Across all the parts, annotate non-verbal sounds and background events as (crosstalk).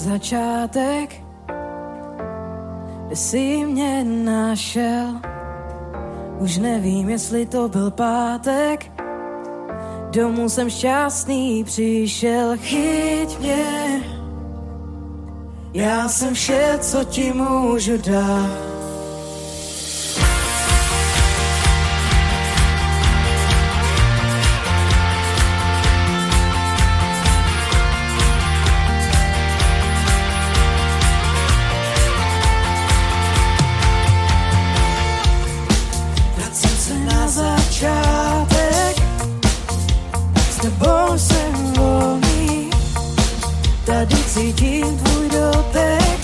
začátek, kde jsi mě našel. Už nevím, jestli to byl pátek, domů jsem šťastný přišel. Chyť mě, já jsem vše, co ti můžu dát. sem voľný Tady cítim tvůj dotek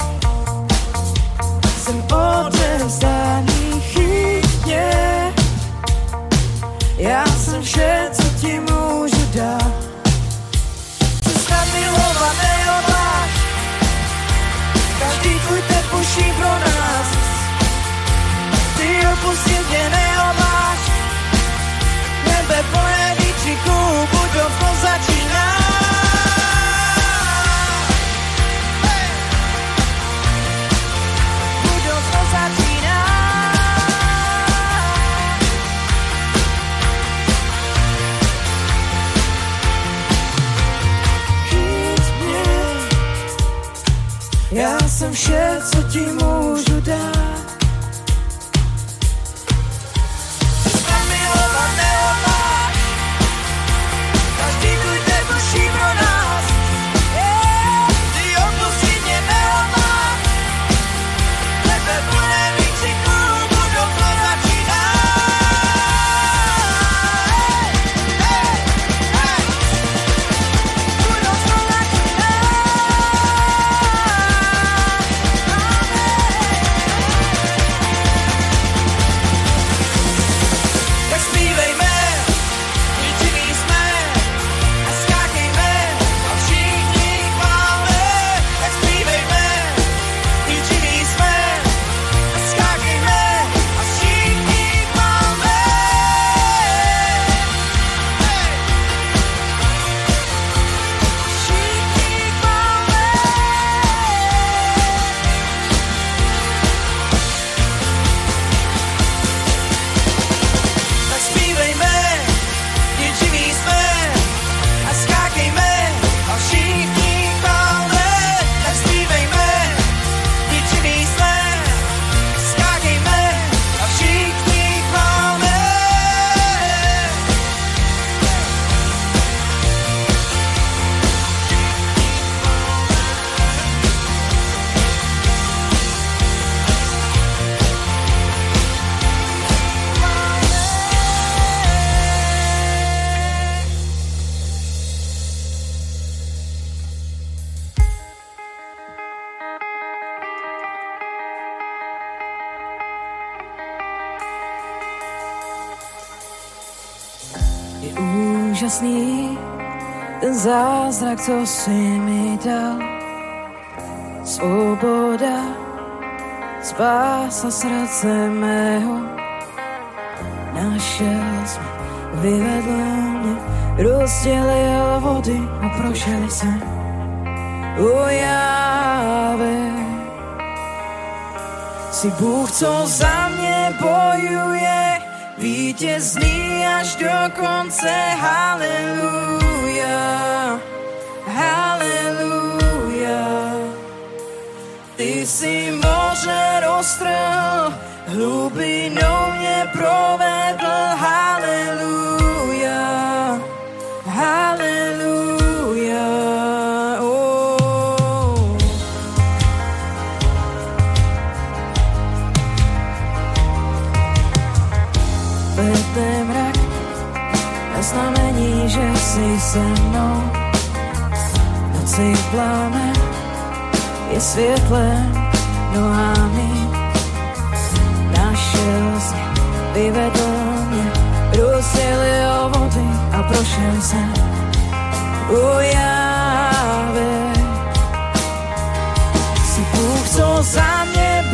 Jsem odevzdaný chytne Ja jsem všetko qui m'ont zázrak, co si mi dal. Svoboda, spása srdce mého, našel jsme, vyvedl mě, rozdělil vody a prošel jsem. O Jáve, si Bůh, co za mě bojuje, vítězný až do konce, haleluja, haleluja. Ty si moře roztrhl, hlubinou mě provedl, haleluja, haleluja. Oh. Vedle mrak na znamení, že jsi se noci pláme je světlem nohami. Našel jsi, vyvedl mě, rozdělil vody a prošel jsem. O Jáve, si Bůh, co za mě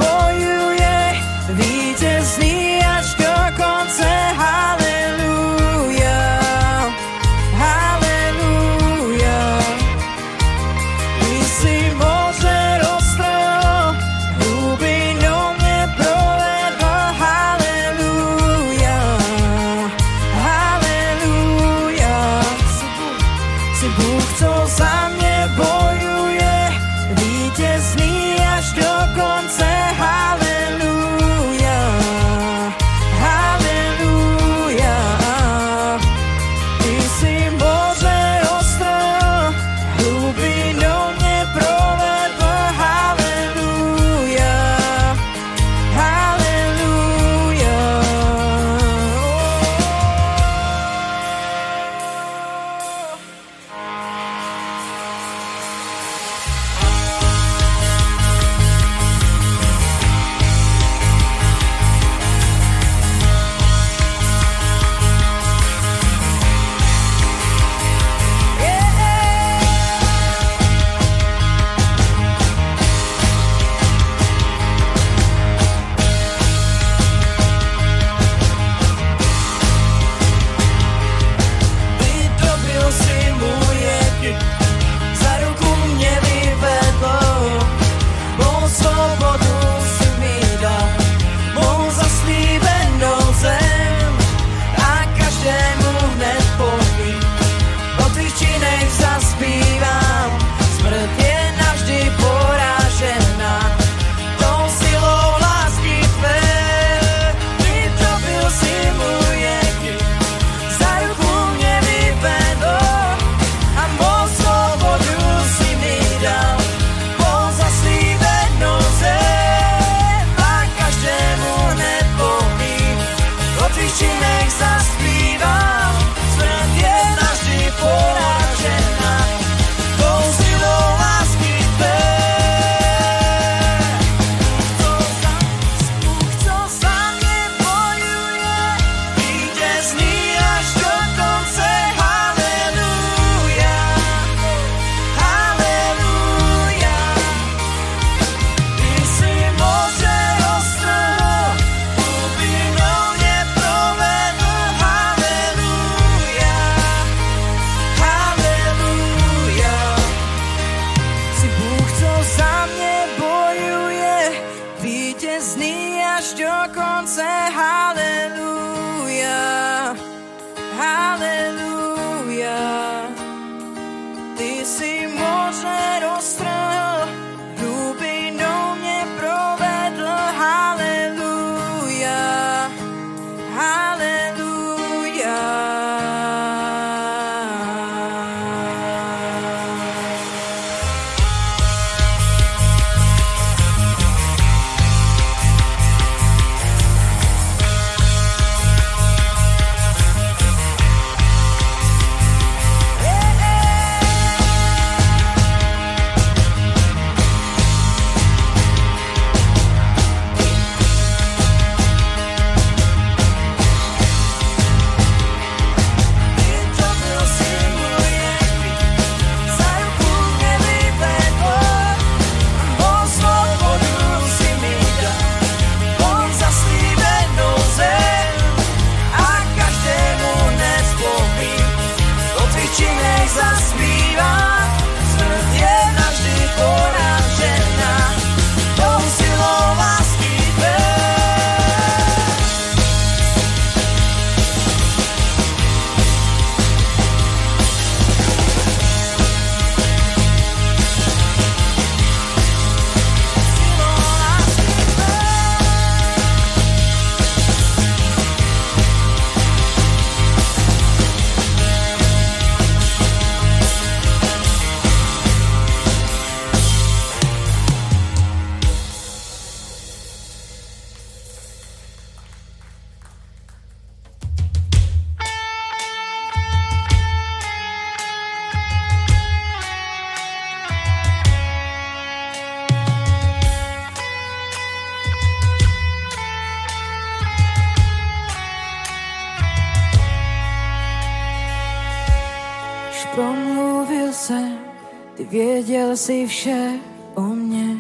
si vše o mně.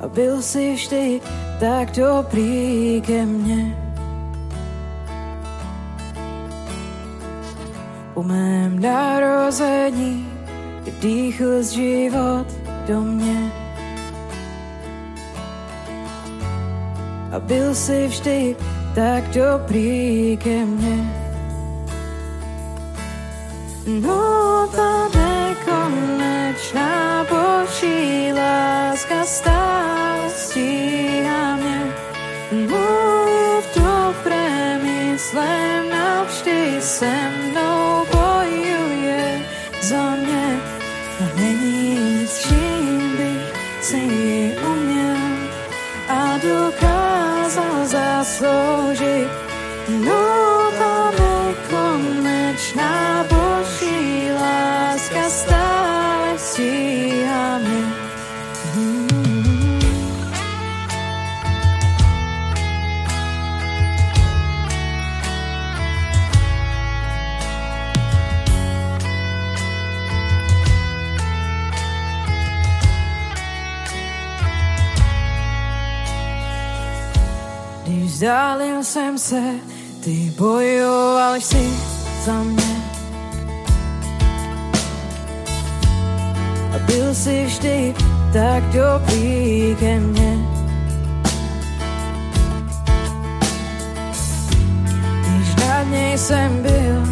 A byl si vždy tak dobrý ke mně. Po mém narození dýchl život do mě. A byl si vždy tak dobrý ke mně. No ta nekonečná boží láska stále stíhá mě. Moje se, ty bojoval jsi za mě. A byl jsi vždy tak dobrý ke mně. Když nad něj jsem byl,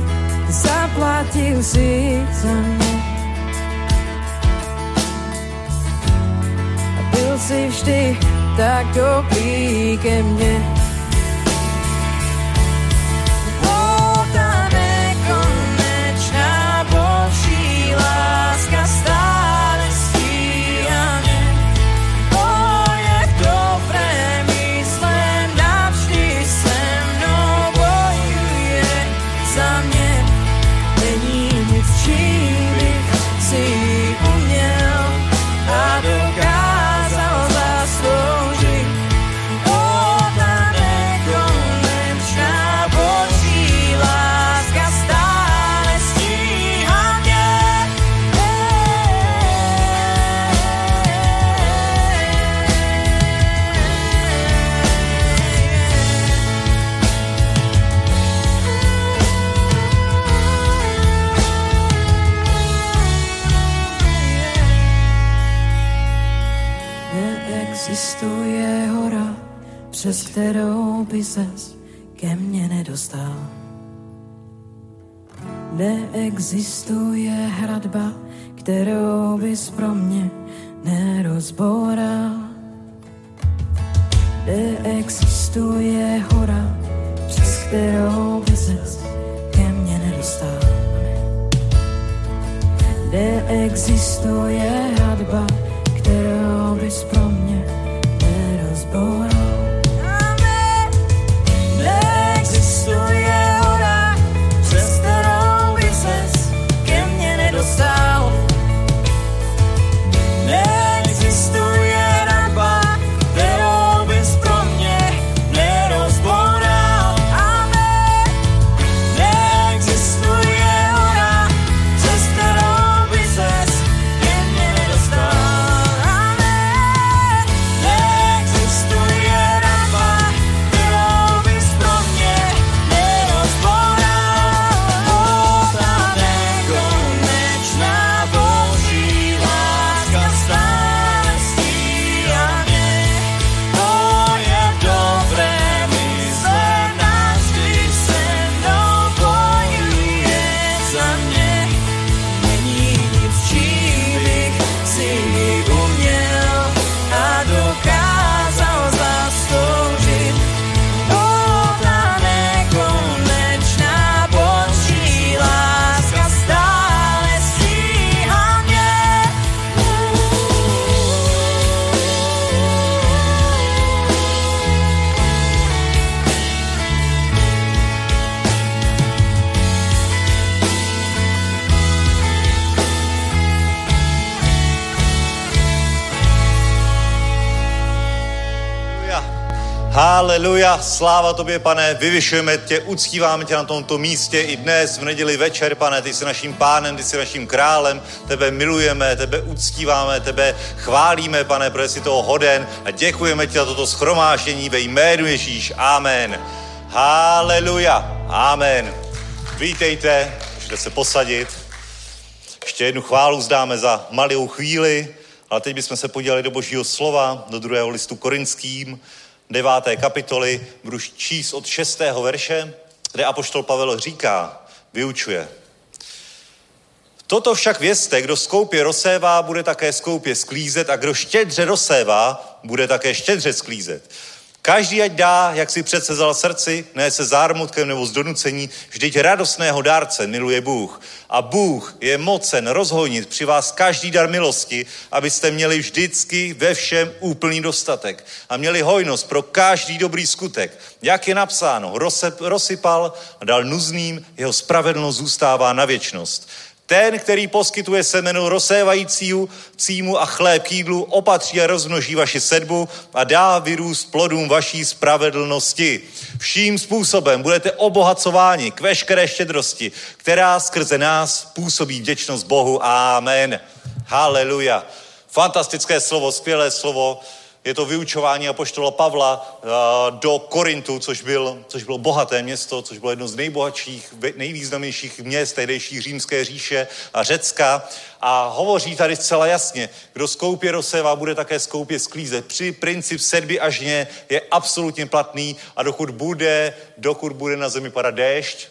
zaplatil si za mě. A byl jsi vždy tak dobrý ke mně. Kterou by ses ke mně nedostal. Neexistuje hradba, kterou bys pro mě nerozboral. Sláva tobě, pane, vyvyšujeme tě, uctíváme tě na tomto místě i dnes, v neděli večer, pane, ty jsi naším pánem, ty jsi naším králem, tebe milujeme, tebe uctíváme, tebe chválíme, pane, protože jsi toho hoden a děkujeme ti za toto schromáždění ve jménu Ježíš. Amen. Haleluja, amen. Vítejte, můžete se posadit. Ještě jednu chválu zdáme za malou chvíli, ale teď bychom se podívali do božího slova, do druhého listu korinským, deváté kapitoly, budu číst od šestého verše, kde apoštol Pavel říká, vyučuje. Toto však vězte, kdo skoupě rozsévá, bude také skoupě sklízet a kdo štědře rozsévá, bude také štědře sklízet. Každý ať dá, jak si přece vzal srdci, ne se zármutkem nebo z donucení, vždyť radostného dárce miluje Bůh. A Bůh je mocen rozhojnit při vás každý dar milosti, abyste měli vždycky ve všem úplný dostatek a měli hojnost pro každý dobrý skutek. Jak je napsáno, rozsypal a dal nuzným, jeho spravedlnost zůstává na věčnost. Ten, který poskytuje semeno rozsévajícímu a chléb k jídlu, opatří a rozmnoží vaši sedbu a dá vyrůst plodům vaší spravedlnosti. Vším způsobem budete obohacováni k veškeré štědrosti, která skrze nás působí vděčnost Bohu. Amen. Haleluja. Fantastické slovo, skvělé slovo. Je to vyučování apoštola Pavla uh, do Korintu, což, byl, což bylo bohaté město, což bylo jedno z nejbohatších, nejvýznamnějších měst tehdejší římské říše a Řecka. A hovoří tady zcela jasně, kdo skoupě rozsévá, bude také skoupě sklízet. Při princip sedby a žně je absolutně platný a dokud bude, dokud bude na zemi padat déšť,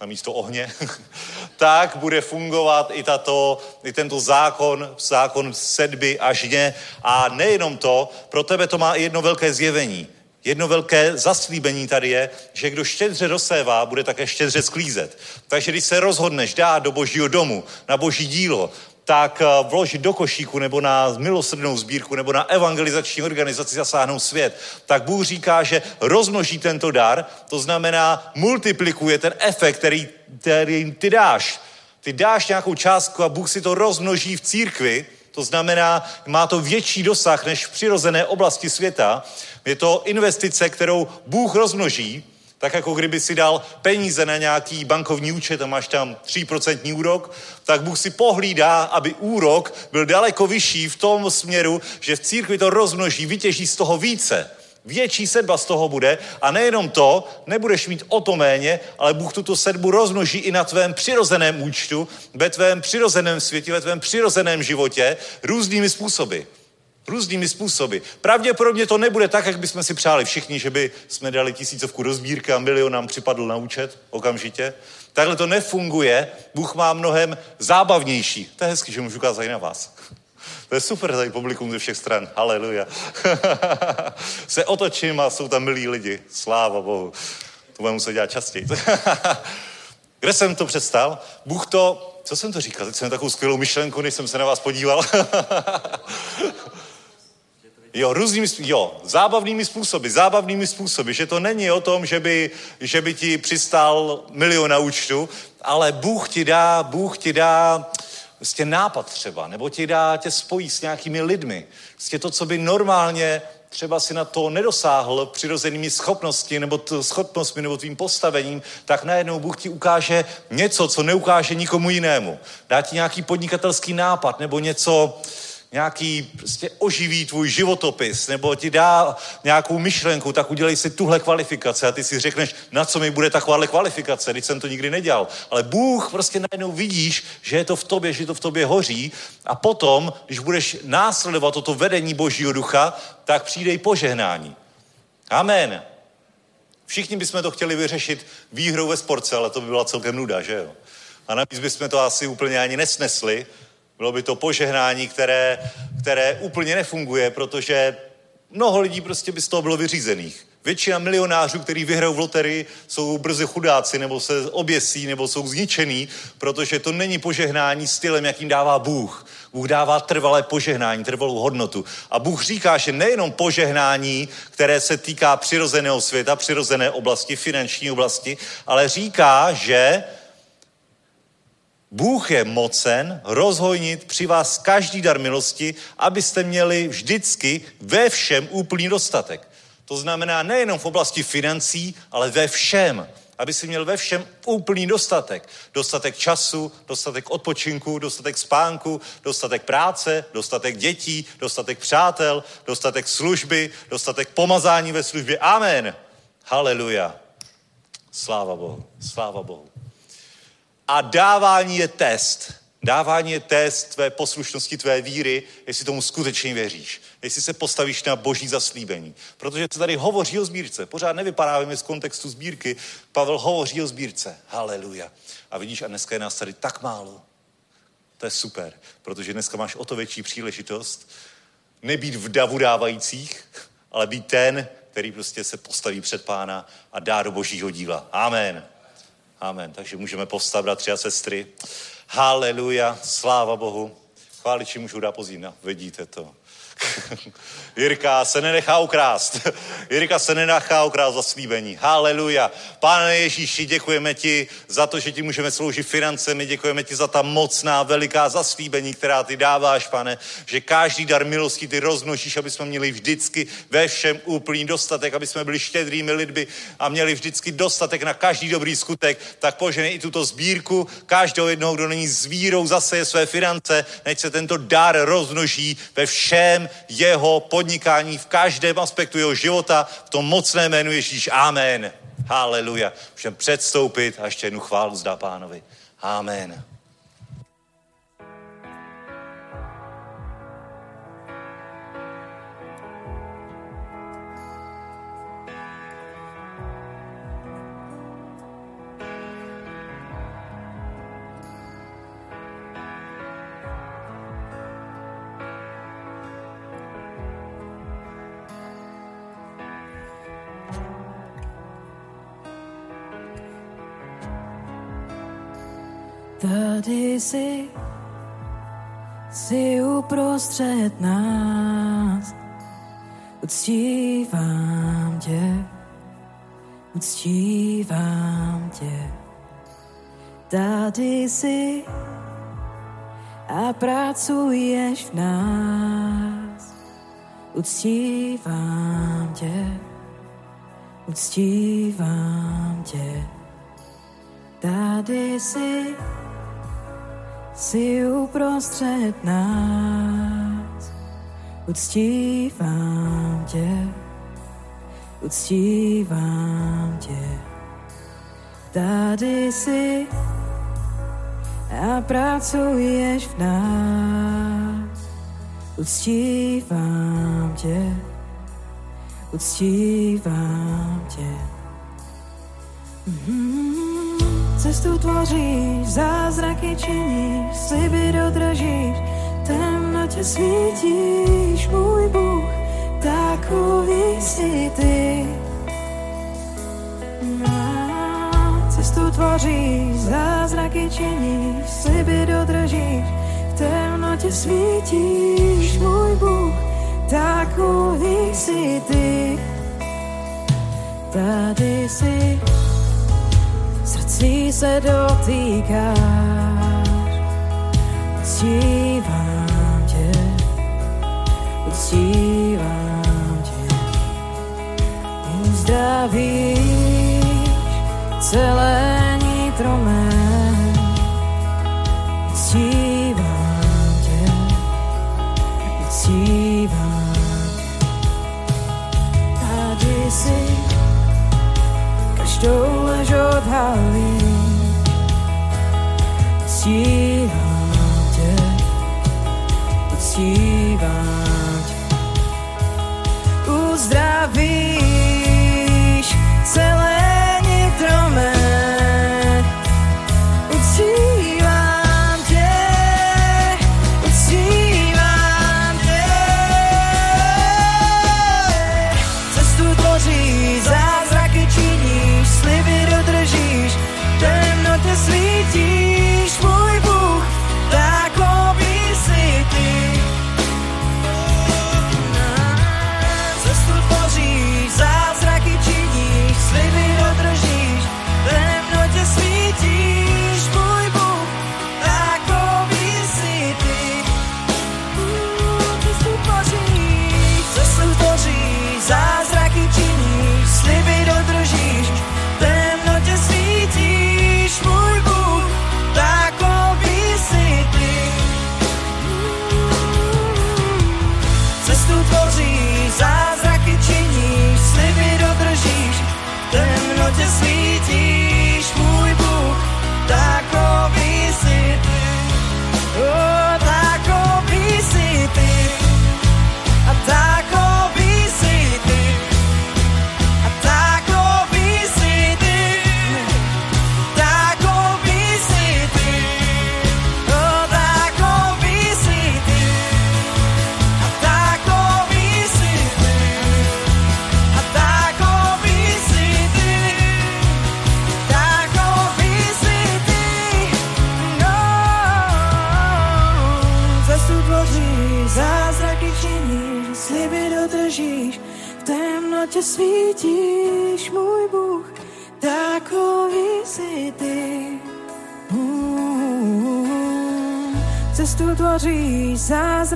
na místo ohně, (laughs) tak bude fungovat i, tato, i tento zákon, zákon sedby a žně. A nejenom to, pro tebe to má i jedno velké zjevení. Jedno velké zaslíbení tady je, že kdo štědře rozsévá, bude také štědře sklízet. Takže když se rozhodneš dát do božího domu, na boží dílo, tak vložit do košíku nebo na milosrdnou sbírku nebo na evangelizační organizaci zasáhnout svět, tak Bůh říká, že rozmnoží tento dar, to znamená multiplikuje ten efekt, který, který ty dáš. Ty dáš nějakou částku a Bůh si to rozmnoží v církvi, to znamená, má to větší dosah než v přirozené oblasti světa. Je to investice, kterou Bůh rozmnoží, tak jako kdyby si dal peníze na nějaký bankovní účet a máš tam 3% úrok, tak Bůh si pohlídá, aby úrok byl daleko vyšší v tom směru, že v církvi to rozmnoží, vytěží z toho více. Větší sedba z toho bude a nejenom to, nebudeš mít o to méně, ale Bůh tuto sedbu rozmnoží i na tvém přirozeném účtu, ve tvém přirozeném světě, ve tvém přirozeném životě různými způsoby. Různými způsoby. Pravděpodobně to nebude tak, jak bychom si přáli všichni, že by jsme dali tisícovku do sbírky a milion nám připadl na účet okamžitě. Takhle to nefunguje. Bůh má mnohem zábavnější. To je hezky, že můžu ukázat i na vás. To je super, tady publikum ze všech stran. Haleluja. (laughs) Se otočím a jsou tam milí lidi. Sláva Bohu. To budeme muset dělat častěji. (laughs) Kde jsem to přestal? Bůh to, co jsem to říkal? Teď jsem takovou skvělou myšlenku, než jsem se na vás podíval. (laughs) Jo, různými, jo, zábavnými způsoby, zábavnými způsoby, že to není o tom, že by, že by ti přistál milion na účtu, ale Bůh ti dá, Bůh ti dá prostě nápad třeba, nebo ti dá, tě spojí s nějakými lidmi. Prostě to, co by normálně třeba si na to nedosáhl přirozenými schopnosti nebo schopnostmi nebo tvým postavením, tak najednou Bůh ti ukáže něco, co neukáže nikomu jinému. Dá ti nějaký podnikatelský nápad nebo něco, nějaký prostě oživí tvůj životopis nebo ti dá nějakou myšlenku, tak udělej si tuhle kvalifikaci a ty si řekneš, na co mi bude takováhle kvalifikace, když jsem to nikdy nedělal. Ale Bůh prostě najednou vidíš, že je to v tobě, že to v tobě hoří a potom, když budeš následovat toto vedení Božího ducha, tak přijde i požehnání. Amen. Všichni bychom to chtěli vyřešit výhrou ve sportce, ale to by byla celkem nuda, že jo? A navíc bychom to asi úplně ani nesnesli, bylo by to požehnání, které, které úplně nefunguje, protože mnoho lidí prostě by z toho bylo vyřízených. Většina milionářů, kteří vyhrajou v loterii, jsou brzy chudáci, nebo se oběsí, nebo jsou zničený, protože to není požehnání stylem, jakým dává Bůh. Bůh dává trvalé požehnání, trvalou hodnotu. A Bůh říká, že nejenom požehnání, které se týká přirozeného světa, přirozené oblasti, finanční oblasti, ale říká, že Bůh je mocen rozhojnit při vás každý dar milosti, abyste měli vždycky ve všem úplný dostatek. To znamená nejenom v oblasti financí, ale ve všem. Aby si měl ve všem úplný dostatek. Dostatek času, dostatek odpočinku, dostatek spánku, dostatek práce, dostatek dětí, dostatek přátel, dostatek služby, dostatek pomazání ve službě. Amen. Haleluja. Sláva Bohu. Sláva Bohu. A dávání je test. Dávání je test tvé poslušnosti, tvé víry, jestli tomu skutečně věříš. Jestli se postavíš na boží zaslíbení. Protože se tady hovoří o sbírce. Pořád nevypadáváme z kontextu sbírky. Pavel hovoří o sbírce. Haleluja. A vidíš, a dneska je nás tady tak málo. To je super, protože dneska máš o to větší příležitost nebýt v davu dávajících, ale být ten, který prostě se postaví před pána a dá do božího díla. Amen. Amen. Takže můžeme povstat, bratři a sestry. Haleluja, sláva Bohu. Chváliči můžu dát pozína, vidíte to. (laughs) Jirka se nenechá ukrást. (laughs) Jirka se nenechá ukrást za slíbení. Haleluja. Pane Ježíši, děkujeme ti za to, že ti můžeme sloužit financemi. Děkujeme ti za ta mocná, veliká zaslíbení, která ty dáváš, pane. Že každý dar milosti ty rozmnožíš, aby jsme měli vždycky ve všem úplný dostatek, aby jsme byli štědrými lidmi a měli vždycky dostatek na každý dobrý skutek. Tak poženej i tuto sbírku každého jednoho, kdo není s vírou zase své finance, nech se tento dar rozmnoží ve všem jeho podnikání, v každém aspektu jeho života, v tom mocné jménu Ježíš. Amen. Haleluja. Můžeme předstoupit a ještě jednu chválu zdá pánovi. Amen. Tady jsi, jsi uprostřed nás. Uctívám tě, uctívám tě. Tady jsi a pracuješ v nás. Uctívám tě, uctívám tě. Tady jsi, jsi uprostřed nás. Uctívám tě, uctívám tě. Tady jsi a pracuješ v nás. Uctívám tě, uctívám tě. Mm-hmm. Cestu tvoříš, zázraky činíš, sliby dodržíš, temnotě svítíš, můj Bůh, takový jsi ty. Cestu tvoříš, zázraky činíš, sliby dodržíš, v temnotě svítíš, můj Bůh, takový jsi ty. Tady jsi srdcí se dotýkáš, uctívám tě, uctívám tě. Uzdravíš celé nitro mé, Uctívám tě. Uzdravíš celé nitro mé. Uctívám tě, uctívám tě. Cestu tvoříš, zázraky činíš, sliby dodržíš, temnotě svítíš,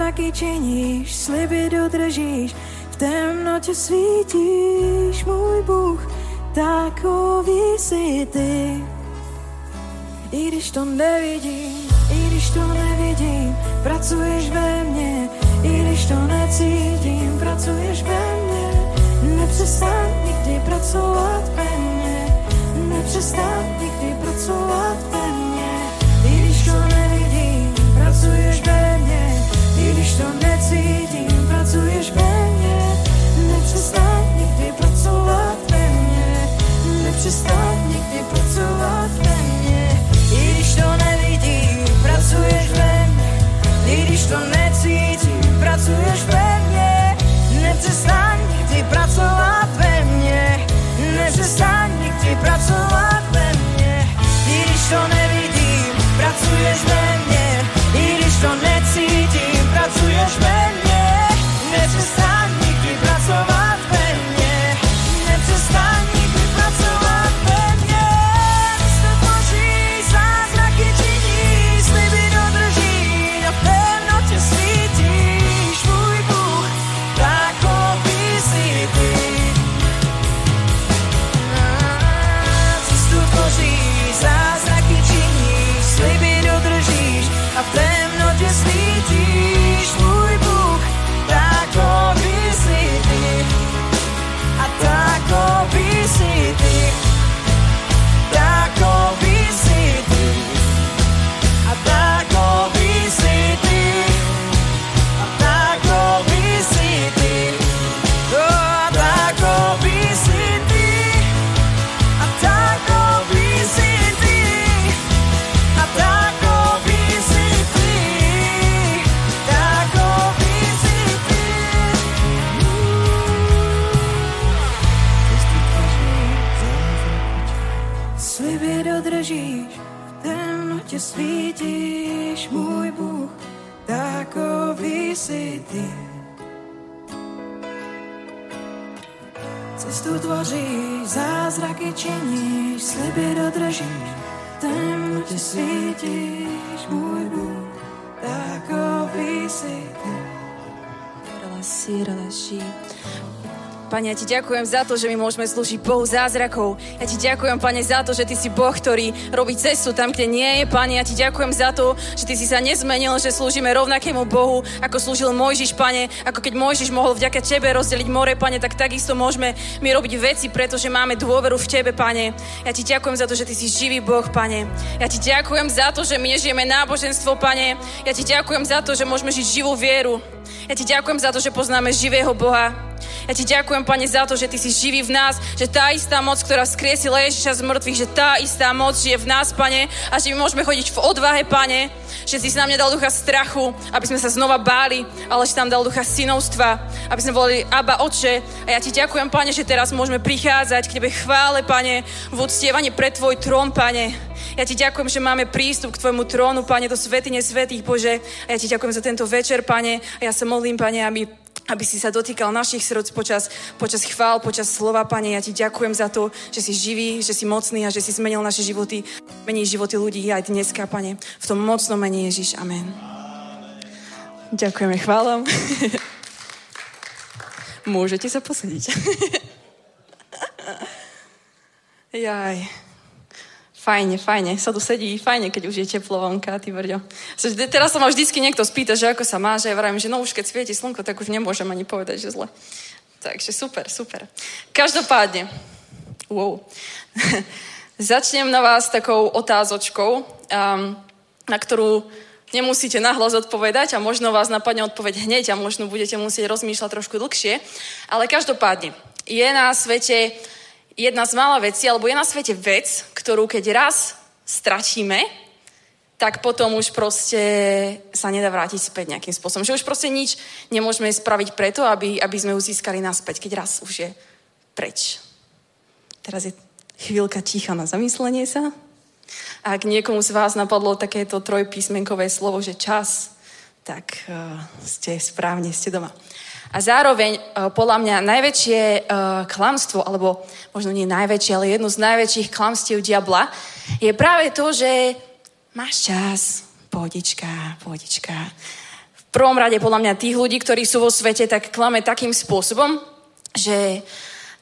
zázraky činíš, sliby dodržíš, v temnote svítiš, můj Bůh, takový si ty. I když to nevidím, i když to nevidím, pracuješ ve mně, i když to necítím, pracuješ ve mně. Nepřestaň nikdy pracovat ve mně, nepřestaň nikdy pracovat ve mně. I když to necítím, pracuješ ďakujem za to, že my môžeme slúžiť Bohu zázrakov. Ja ti ďakujem, Pane, za to, že Ty si Boh, ktorý robí cestu tam, kde nie je. Pane, ja ti ďakujem za to, že Ty si sa nezmenil, že slúžime rovnakému Bohu, ako slúžil Mojžiš, Pane. Ako keď Mojžiš mohol vďaka Tebe rozdeliť more, Pane, tak takisto môžeme my robiť veci, pretože máme dôveru v Tebe, Pane. Ja ti ďakujem za to, že Ty si živý Boh, Pane. Ja ti ďakujem za to, že my nežijeme náboženstvo, Pane. Ja ti ďakujem za to, že môžeme žiť živú vieru. Ja ti ďakujem za to, že poznáme živého Boha. Ja ti ďakujem, Pane, za to, že Ty si živý v nás, že tá istá moc, ktorá skriesila Ježiša z mŕtvych, že tá istá moc žije v nás, Pane, a že my môžeme chodiť v odvahe, Pane, že si nám nedal ducha strachu, aby sme sa znova báli, ale že tam dal ducha synovstva, aby sme volali Abba Oče. A ja ti ďakujem, Pane, že teraz môžeme prichádzať k Tebe chvále, Pane, v uctievaní pre Tvoj trón, Pane. Ja ti ďakujem, že máme prístup k Tvojmu trónu, Pane, do svetine svetých, Bože. A ja ti ďakujem za tento večer, Pane. A ja sa modlím, Pane, aby aby si sa dotýkal našich srdc počas, počas chvál, počas slova, Pane. Ja ti ďakujem za to, že si živý, že si mocný a že si zmenil naše životy, mení životy ľudí aj dneska, Pane. V tom mocnom mene Ježiš. Amen. Ďakujeme, chválam. (laughs) Môžete sa posadiť. (laughs) Jaj. Fajne, fajne, sa tu sedí, fajne, keď už je teplo vonka, ty vrďo. Teraz sa ma vždycky niekto spýta, že ako sa má, že ja vravím, že no už keď svieti slnko, tak už nemôžem ani povedať, že zle. Takže super, super. Každopádne, wow. (laughs) Začnem na vás takou otázočkou, um, na ktorú nemusíte nahlas odpovedať a možno vás napadne odpoveď hneď a možno budete musieť rozmýšľať trošku dlhšie. Ale každopádne, je na svete jedna z mála vecí, alebo je na svete vec, ktorú keď raz stratíme, tak potom už proste sa nedá vrátiť späť nejakým spôsobom. Že už proste nič nemôžeme spraviť preto, aby, aby sme ju získali naspäť, keď raz už je preč. Teraz je chvíľka ticha na zamyslenie sa. Ak niekomu z vás napadlo takéto trojpísmenkové slovo, že čas, tak uh, ste správne, ste doma. A zároveň, uh, podľa mňa, najväčšie uh, klamstvo, alebo možno nie najväčšie, ale jedno z najväčších klamstiev diabla, je práve to, že máš čas, pohodička, pohodička. V prvom rade, podľa mňa, tých ľudí, ktorí sú vo svete, tak klame takým spôsobom, že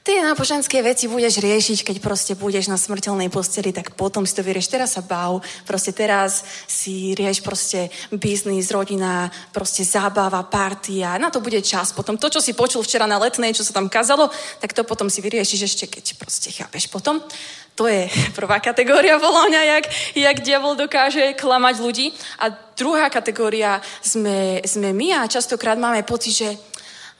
ty náboženské veci budeš riešiť, keď proste budeš na smrteľnej posteli, tak potom si to vyrieš. Teraz sa bav, proste teraz si rieš proste biznis, rodina, proste zábava, party a na to bude čas. Potom to, čo si počul včera na letnej, čo sa tam kazalo, tak to potom si vyriešiš ešte, keď proste chápeš potom. To je (laughs) prvá kategória podľa jak, jak diabol dokáže klamať ľudí. A druhá kategória sme, sme my a častokrát máme pocit, že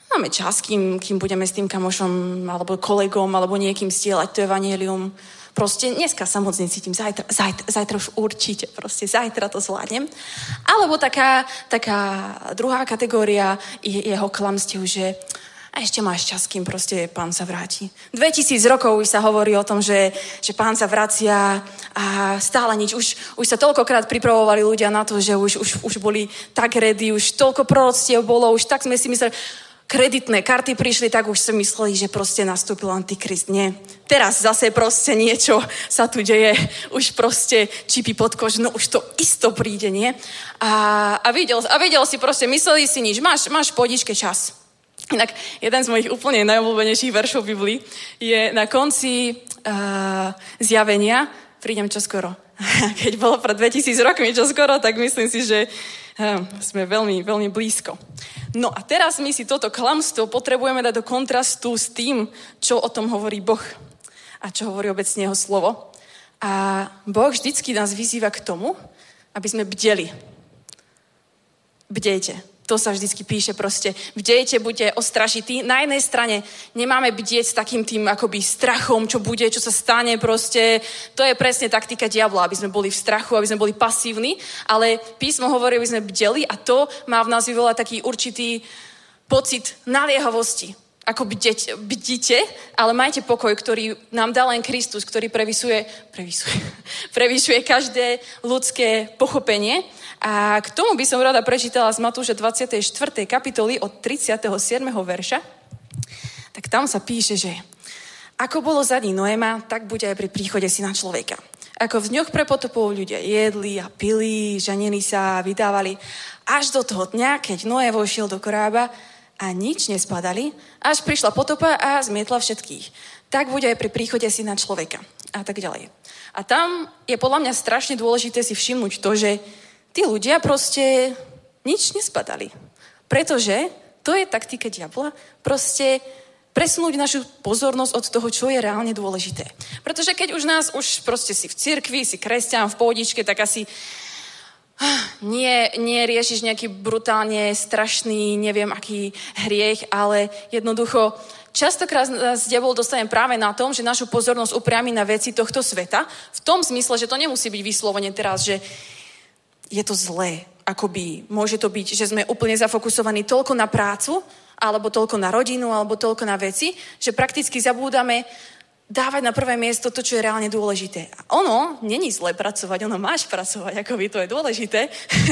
Máme čas, kým, kým budeme s tým kamošom alebo kolegom alebo niekým stielať to evanielium. Proste dneska sa moc necítim, zajtra, zajtra, zajtra už určite, proste zajtra to zvládnem. Alebo taká, taká druhá kategória je jeho klamstiev, že a ešte máš čas, kým proste pán sa vráti. 2000 rokov už sa hovorí o tom, že, že pán sa vracia a stále nič. Už, už sa toľkokrát pripravovali ľudia na to, že už, už, už boli tak ready, už toľko proroctiev bolo, už tak sme si mysleli, kreditné karty prišli, tak už si mysleli, že proste nastúpil Antikrist. Nie. Teraz zase proste niečo sa tu deje. Už proste čipy pod kož, no už to isto príde, nie? A, a, videl, a videl si proste, mysleli si nič, máš, máš podičke čas. Inak jeden z mojich úplne najobľúbenejších veršov Biblii je na konci uh, zjavenia, prídem čoskoro. (laughs) Keď bolo pred 2000 rokmi čoskoro, tak myslím si, že uh, sme veľmi, veľmi blízko. No a teraz my si toto klamstvo potrebujeme dať do kontrastu s tým, čo o tom hovorí Boh a čo hovorí obecne jeho slovo. A Boh vždycky nás vyzýva k tomu, aby sme bdeli. Bdejte. To sa vždycky píše proste. Bdejte, buďte ostražití. Na jednej strane nemáme bdieť s takým tým akoby strachom, čo bude, čo sa stane proste. To je presne taktika diabla, aby sme boli v strachu, aby sme boli pasívni. Ale písmo hovorí, aby sme bdeli a to má v nás vyvolať taký určitý pocit naliehavosti. Ako bdeť, bdite, ale majte pokoj, ktorý nám dá len Kristus, ktorý previsuje, previsuje, (laughs) prevyšuje každé ľudské pochopenie. A k tomu by som rada prečítala z Matúša 24. kapitoly od 37. verša. Tak tam sa píše, že ako bolo za dní Noema, tak bude aj pri príchode syna človeka. Ako v dňoch pre potopov ľudia jedli a pili, ženili sa a vydávali, až do toho dňa, keď Noé vošiel do korába a nič nespadali, až prišla potopa a zmietla všetkých. Tak bude aj pri príchode syna človeka. A tak ďalej. A tam je podľa mňa strašne dôležité si všimnúť to, že tí ľudia proste nič nespadali. Pretože to je taktika diabla. Proste presunúť našu pozornosť od toho, čo je reálne dôležité. Pretože keď už nás, už proste si v cirkvi, si kresťan v pohodičke, tak asi ah, nie, nie riešiš nejaký brutálne strašný, neviem aký hriech, ale jednoducho častokrát nás diabol dostane práve na tom, že našu pozornosť upriami na veci tohto sveta, v tom zmysle, že to nemusí byť vyslovene teraz, že je to zlé. Akoby môže to byť, že sme úplne zafokusovaní toľko na prácu, alebo toľko na rodinu, alebo toľko na veci, že prakticky zabúdame dávať na prvé miesto to, čo je reálne dôležité. A ono není zle pracovať, ono máš pracovať, ako by to je dôležité.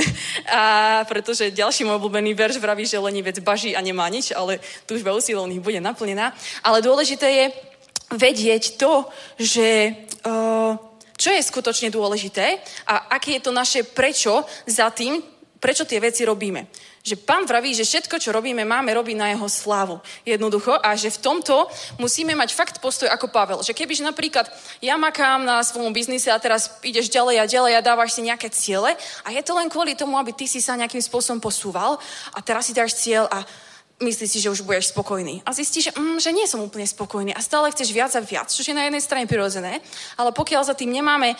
(laughs) a pretože ďalší môj obľúbený verš vraví, že vec baží a nemá nič, ale túžba usilovných bude naplnená. Ale dôležité je vedieť to, že uh, čo je skutočne dôležité a aké je to naše prečo za tým, prečo tie veci robíme. Že pán vraví, že všetko, čo robíme, máme robiť na jeho slávu. Jednoducho. A že v tomto musíme mať fakt postoj ako Pavel. Že kebyže napríklad ja makám na svojom biznise a teraz ideš ďalej a ďalej a dávaš si nejaké ciele a je to len kvôli tomu, aby ty si sa nejakým spôsobom posúval a teraz si dáš cieľ a myslíš si, že už budeš spokojný. A zistíš, že, mm, že nie som úplne spokojný a stále chceš viac a viac, čo je na jednej strane prirodzené, ale pokiaľ za tým nemáme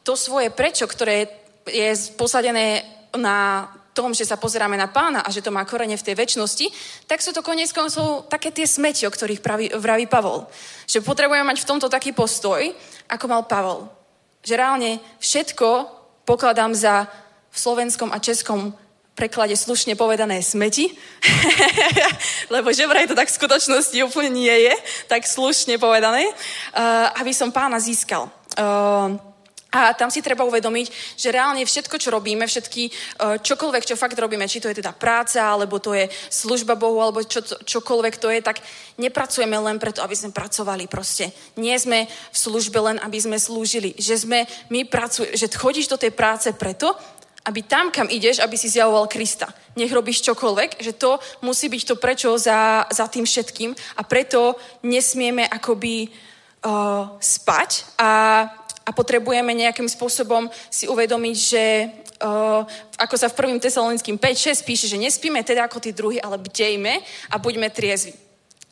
to svoje prečo, ktoré je posadené na tom, že sa pozeráme na pána a že to má korene v tej väčšnosti, tak sú to konec koncov také tie smeti, o ktorých praví, vraví Pavol. Že potrebujeme mať v tomto taký postoj, ako mal Pavol. Že reálne všetko pokladám za v slovenskom a českom preklade slušne povedané smeti, (laughs) lebo že vraj to tak v skutočnosti úplne nie je, tak slušne povedané, uh, aby som pána získal. Uh, A tam si treba uvedomiť, že reálne všetko, čo robíme, všetky, eh, čokoľvek, čo fakt robíme, či to je teda práca, alebo to je služba Bohu, alebo čo, čokoľvek to je, tak nepracujeme len preto, aby sme pracovali proste. Nie sme v službe len, aby sme slúžili. Že sme, my pracujeme, že chodíš do tej práce preto, aby tam, kam ideš, aby si zjavoval Krista. Nech robíš čokoľvek, že to musí byť to prečo za, za tým všetkým a preto nesmieme akoby uh, spať a a potrebujeme nejakým spôsobom si uvedomiť, že uh, ako sa v 1. Tesalonickým 5.6 píše, že nespíme teda ako tí druhí, ale bdejme a buďme triezvi.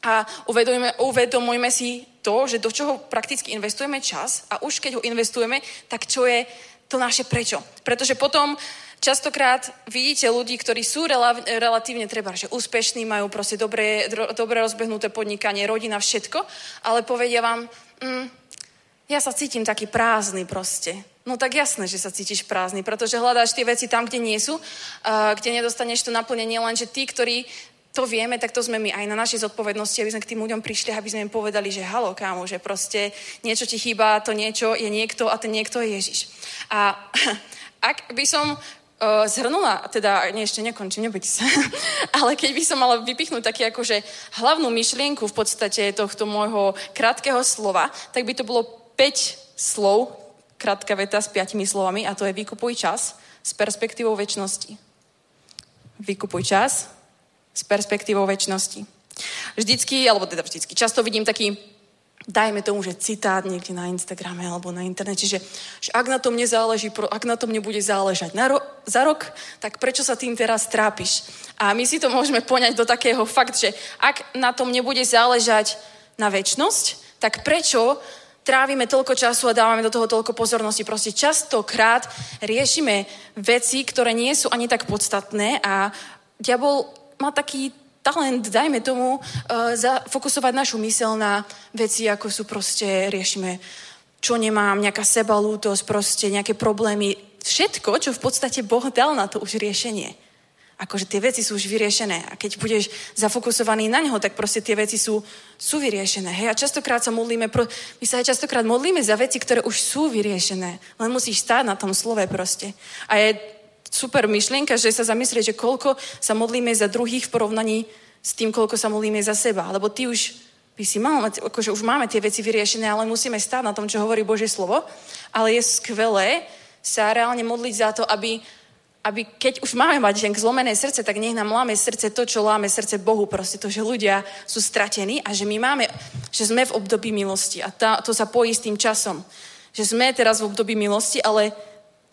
A uvedomujeme, uvedomujme si to, že do čoho prakticky investujeme čas a už keď ho investujeme, tak čo je to naše prečo. Pretože potom Častokrát vidíte ľudí, ktorí sú rela, relatívne treba, že úspešní, majú proste dobre, dobre rozbehnuté podnikanie, rodina, všetko, ale povedia vám, mm, ja sa cítim taký prázdny proste. No tak jasné, že sa cítiš prázdny, pretože hľadáš tie veci tam, kde nie sú, uh, kde nedostaneš to naplnenie, lenže tí, ktorí to vieme, tak to sme my aj na našej zodpovednosti, aby sme k tým ľuďom prišli, aby sme im povedali, že halo, kámo, že proste niečo ti chýba, to niečo je niekto a ten niekto je Ježiš. A (laughs) ak by som uh, zhrnula, teda nie, ešte nekončím, nebojte sa, (laughs) ale keď by som mala vypichnúť taký akože hlavnú myšlienku v podstate tohto môjho krátkeho slova, tak by to bolo 5 slov, krátka veta s piatimi slovami a to je vykupuj čas s perspektívou väčšnosti. Vykupuj čas s perspektívou väčšnosti. Vždycky, alebo teda vždycky, často vidím taký, dajme tomu, že citát niekde na Instagrame alebo na internete, že, že ak na tom nezáleží, ak na tom nebude záležať na ro- za rok, tak prečo sa tým teraz trápiš? A my si to môžeme poňať do takého fakt, že ak na tom nebude záležať na väčšnosť, tak prečo trávime toľko času a dávame do toho toľko pozornosti. Proste častokrát riešime veci, ktoré nie sú ani tak podstatné a diabol má taký talent, dajme tomu, uh, zafokusovať našu mysel na veci, ako sú proste, riešime, čo nemám, nejaká sebalútosť, proste nejaké problémy. Všetko, čo v podstate Boh dal na to už riešenie akože tie veci sú už vyriešené. A keď budeš zafokusovaný na neho, tak proste tie veci sú, sú vyriešené. Hej, a častokrát sa modlíme, pro, my sa aj častokrát modlíme za veci, ktoré už sú vyriešené. Len musíš stáť na tom slove proste. A je super myšlienka, že sa zamyslieť, že koľko sa modlíme za druhých v porovnaní s tým, koľko sa modlíme za seba. Lebo ty už by si mal akože už máme tie veci vyriešené, ale musíme stáť na tom, čo hovorí Božie slovo. Ale je skvelé sa reálne modliť za to, aby aby keď už máme mať zlomené srdce, tak nech nám láme srdce to, čo láme srdce Bohu, proste to, že ľudia sú stratení a že my máme, že sme v období milosti a tá, to sa pojí s tým časom. Že sme teraz v období milosti, ale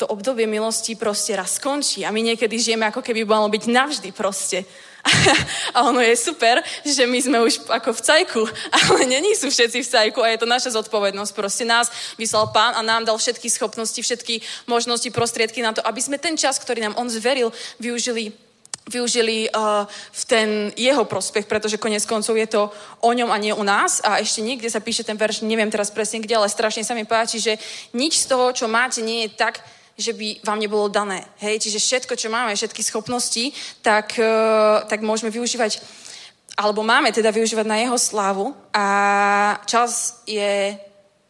to obdobie milosti proste raz skončí a my niekedy žijeme ako keby malo byť navždy proste. (laughs) A ono je super, že my sme už ako v cajku, (laughs) ale není sú všetci v cajku a je to naša zodpovednosť. Proste nás vyslal pán a nám dal všetky schopnosti, všetky možnosti, prostriedky na to, aby sme ten čas, ktorý nám on zveril, využili využili uh, v ten jeho prospech, pretože konec koncov je to o ňom a nie u nás. A ešte niekde sa píše ten verš, neviem teraz presne kde, ale strašne sa mi páči, že nič z toho, čo máte, nie je tak, že by vám nebolo dané. Hej? Čiže všetko, čo máme, všetky schopnosti, tak, uh, tak môžeme využívať, alebo máme teda využívať na jeho slávu a čas je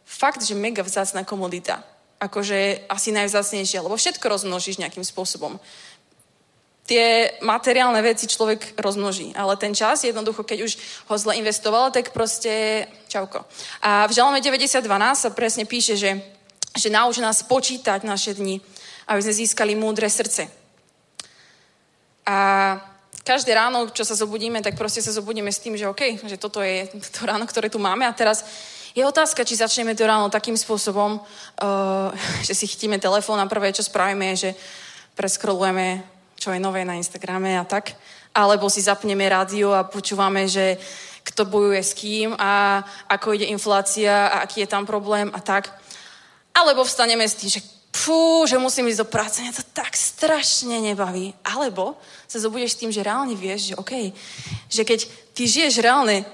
fakt, že mega vzácná komodita. Akože asi najvzácnejšia, lebo všetko rozmnožíš nejakým spôsobom. Tie materiálne veci človek rozmnoží, ale ten čas jednoducho, keď už ho zle investoval, tak proste čauko. A v Žalme 90.12 sa presne píše, že že nauč nás počítať naše dni, aby sme získali múdre srdce. A každé ráno, čo sa zobudíme, tak proste sa zobudíme s tým, že OK, že toto je to ráno, ktoré tu máme a teraz je otázka, či začneme to ráno takým spôsobom, uh, (laughs) že si chytíme telefón a prvé, čo spravíme, je, že preskrolujeme, čo je nové na Instagrame a tak, alebo si zapneme rádio a počúvame, že kto bojuje s kým a ako ide inflácia a aký je tam problém a tak. Alebo vstaneme s tým, že fú, že musím ísť do práce, mňa to tak strašne nebaví. Alebo sa zobudeš tým, že reálne vieš, že OK, že keď ty žiješ reálne